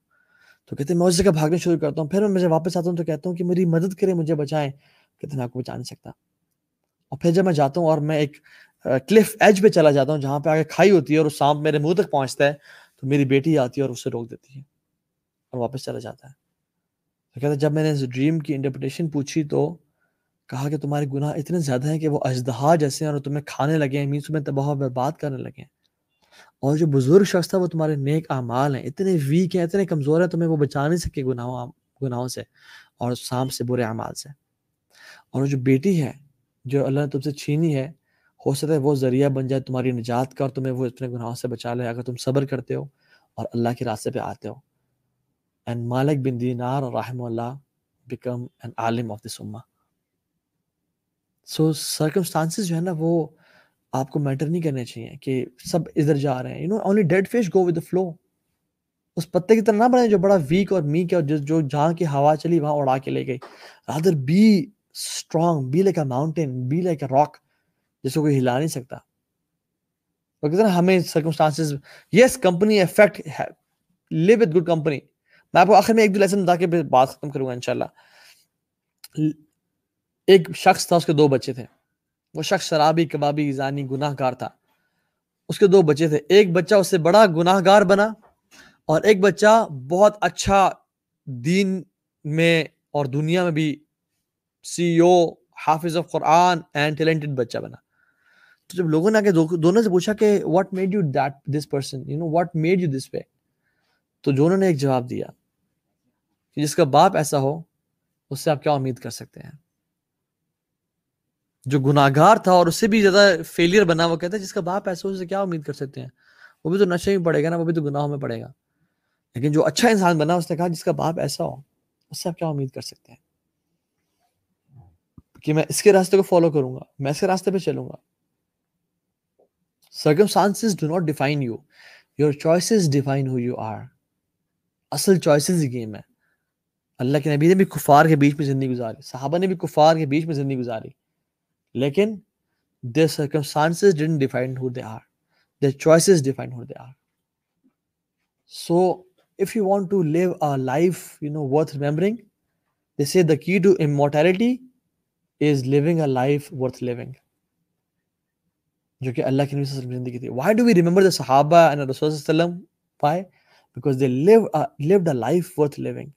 تو کہتے ہیں، میں اس جگہ بھاگنے شروع کرتا ہوں۔ پھر میں مجھے واپس آتا ہوں تو کہتا ہوں کہ میری مدد کریں، مجھے بچائیں۔ کہتے میں آپ کو بچا نہیں سکتا۔ اور پھر جب میں جاتا ہوں اور میں ایک کلف ایج پہ چلا جاتا ہوں جہاں پہ آگے کھائی ہوتی ہے اور سانپ میرے منہ تک پہنچتا ہے، تو میری بیٹی آتی ہے اور اسے روک دیتی ہے اور واپس چلا جاتا ہے۔ تو کہتے جب میں نے اس ڈریم کی انٹرپریٹیشن پوچھی تو کہا کہ تمہارے گناہ اتنے زیادہ ہیں کہ وہ اجدہا جیسے ہیں اور تمہیں کھانے لگے ہیں مینس تمہیں تباہ و برباد کرنے لگے ہیں۔ اور جو بزرگ شخص تھا وہ تمہارے نیک اعمال ہیں، اتنے ویک ہیں، اتنے کمزور ہیں، تمہیں وہ بچا نہیں سکے گناہوں گناہوں سے اور سانپ سے برے اعمال سے۔ اور جو بیٹی ہے جو اللہ نے تم سے چھینی ہے، ہو سکتا ہے وہ ذریعہ بن جائے تمہاری نجات کا اور تمہیں وہ اپنے گناہوں سے بچا لے، اگر تم صبر کرتے ہو اور اللہ کے راستے پہ آتے ہو۔ اینڈ مالک بن دینار اور رحم اللہ become an Alam of this امہ سو سرکمسٹانسز جو ہے نا، وہ آپ کو میٹر نہیں کرنے چاہیے کہ سب ادھر جا رہے ہیں۔ You know only dead fish go with flow اس پتے کی طرح نہ بنے جو بڑا ویک اور میک ہے اور جو جہاں کی ہوا چلی وہاں اڑا کے لے گئی۔ Rather be strong be like a mountain be like a rock جس کو کوئی ہلا نہیں سکتا۔ ہمیں circumstances yes company affect live with good company میں آپ کو آخر میں ایک دو لیسن بتا کے بات ختم کروں گا انشاءاللہ۔ ایک شخص تھا، اس کے دو بچے تھے۔ وہ شخص شرابی، کبابی زانی گناہ گار تھا۔ اس کے دو بچے تھے۔ ایک بچہ اس سے بڑا گناہ گار بنا اور ایک بچہ بہت اچھا دین میں اور دنیا میں بھی سی او حافظ آف قرآن اینڈ ٹیلنٹڈ بچہ بنا۔ تو جب لوگوں نے آگے دونوں سے پوچھا کہ what made you that this person you know what made you this way تو دونوں نے ایک جواب دیا کہ جس کا باپ ایسا ہو، اس سے آپ کیا امید کر سکتے ہیں؟ جو گناہ گار تھا اور اس سے بھی زیادہ فیلئر بنا، وہ کہتا ہے جس کا باپ ایسا ہو، اس سے کیا امید کر سکتے ہیں؟ وہ بھی تو نشے میں پڑے گا نا، وہ بھی تو گناہوں میں پڑے گا۔ لیکن جو اچھا انسان بنا، اس نے کہا جس کا باپ ایسا ہو، اس سے آپ کیا امید کر سکتے ہیں؟ کہ میں اس کے راستے کو فالو کروں گا، میں اس کے راستے پہ چلوں گا۔ Circumstances do not define you your choices define who you are اصل چوائسز ہی گیم ہے۔ اللہ کے نبی نے بھی کفار کے بیچ میں زندگی گزاری، صحابہ نے بھی کفار کے بیچ میں زندگی گزاری۔ لیکن their circumstances didn't define who they are. Their choices define who they are. So if you want to live a life you know worth remembering they say the key to immortality is living a life worth living. جو کہ اللہ کی نبی صلی اللہ علیہ وسلم زندگی تھی. Why do we remember the صحابہ and the Rasul why? Because they live a, lived a life worth living.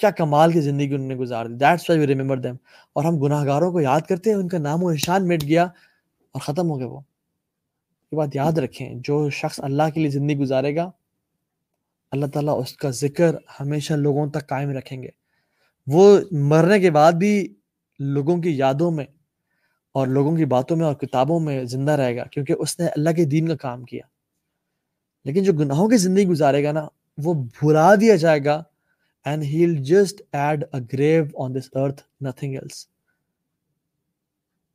کیا کمال کی زندگی انہوں نے گزار دی. That's why we remember them اور ہم گناہ گاروں کو یاد کرتے ہیں ان کا نام و نشان مٹ گیا اور ختم ہو گیا وہ. یہ بات یاد رکھیں جو شخص اللہ کے لیے زندگی گزارے گا اللہ تعالیٰ اس کا ذکر ہمیشہ لوگوں تک قائم رکھیں گے. وہ مرنے کے بعد بھی لوگوں کی یادوں میں اور لوگوں کی باتوں میں اور کتابوں میں زندہ رہے گا، کیونکہ اس نے اللہ کے دین کا کام کیا۔ لیکن جو گناہوں کی زندگی گزارے گا نا، وہ بھلا دیا جائے گا and he'll just add a grave on this earth nothing else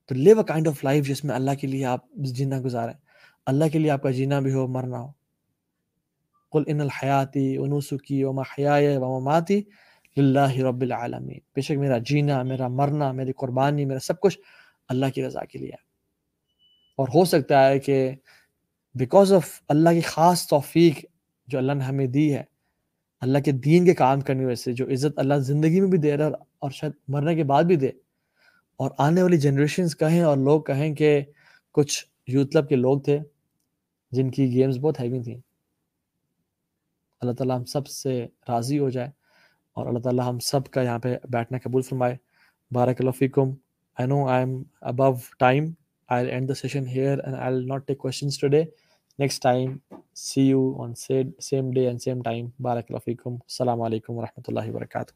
تو leave a kind of life جس میں اللہ کے لیے آپ جینا گزاریں۔ اللہ کے لیے آپ کا جینا بھی ہو، مرنا ہو۔ قل ان الحیاتی ونسکی وما حیائی وما ماتی للہ رب العالمین۔ بے شک میرا جینا، میرا مرنا، میری قربانی، میرا سب کچھ اللہ کی رضا کے لیے اور ہو سکتا ہے کہ بیکاز آف اللہ کی خاص توفیق جو اللہ نے ہمیں دی ہے، اللہ کے دین کے کام کرنے وجہ سے، جو عزت اللہ زندگی میں بھی دے رہا ہے اور شاید مرنے کے بعد بھی دے۔ اور آنے والی جنریشنز کہیں اور لوگ کہیں کہ کچھ یوتھ کلب کے لوگ تھے جن کی گیمز بہت ہیوی تھیں۔ اللہ تعالیٰ ہم سب سے راضی ہو جائے۔ اور اللہ تعالیٰ ہم سب کا یہاں پہ بیٹھنا قبول فرمائے۔ بارک اللہ فیکم۔ I know I am about time I end the session here and I not take questions today next time see you on same day and same time بارک اللہ فیکم السلام علیکم ورحمۃ اللہ وبرکاتہ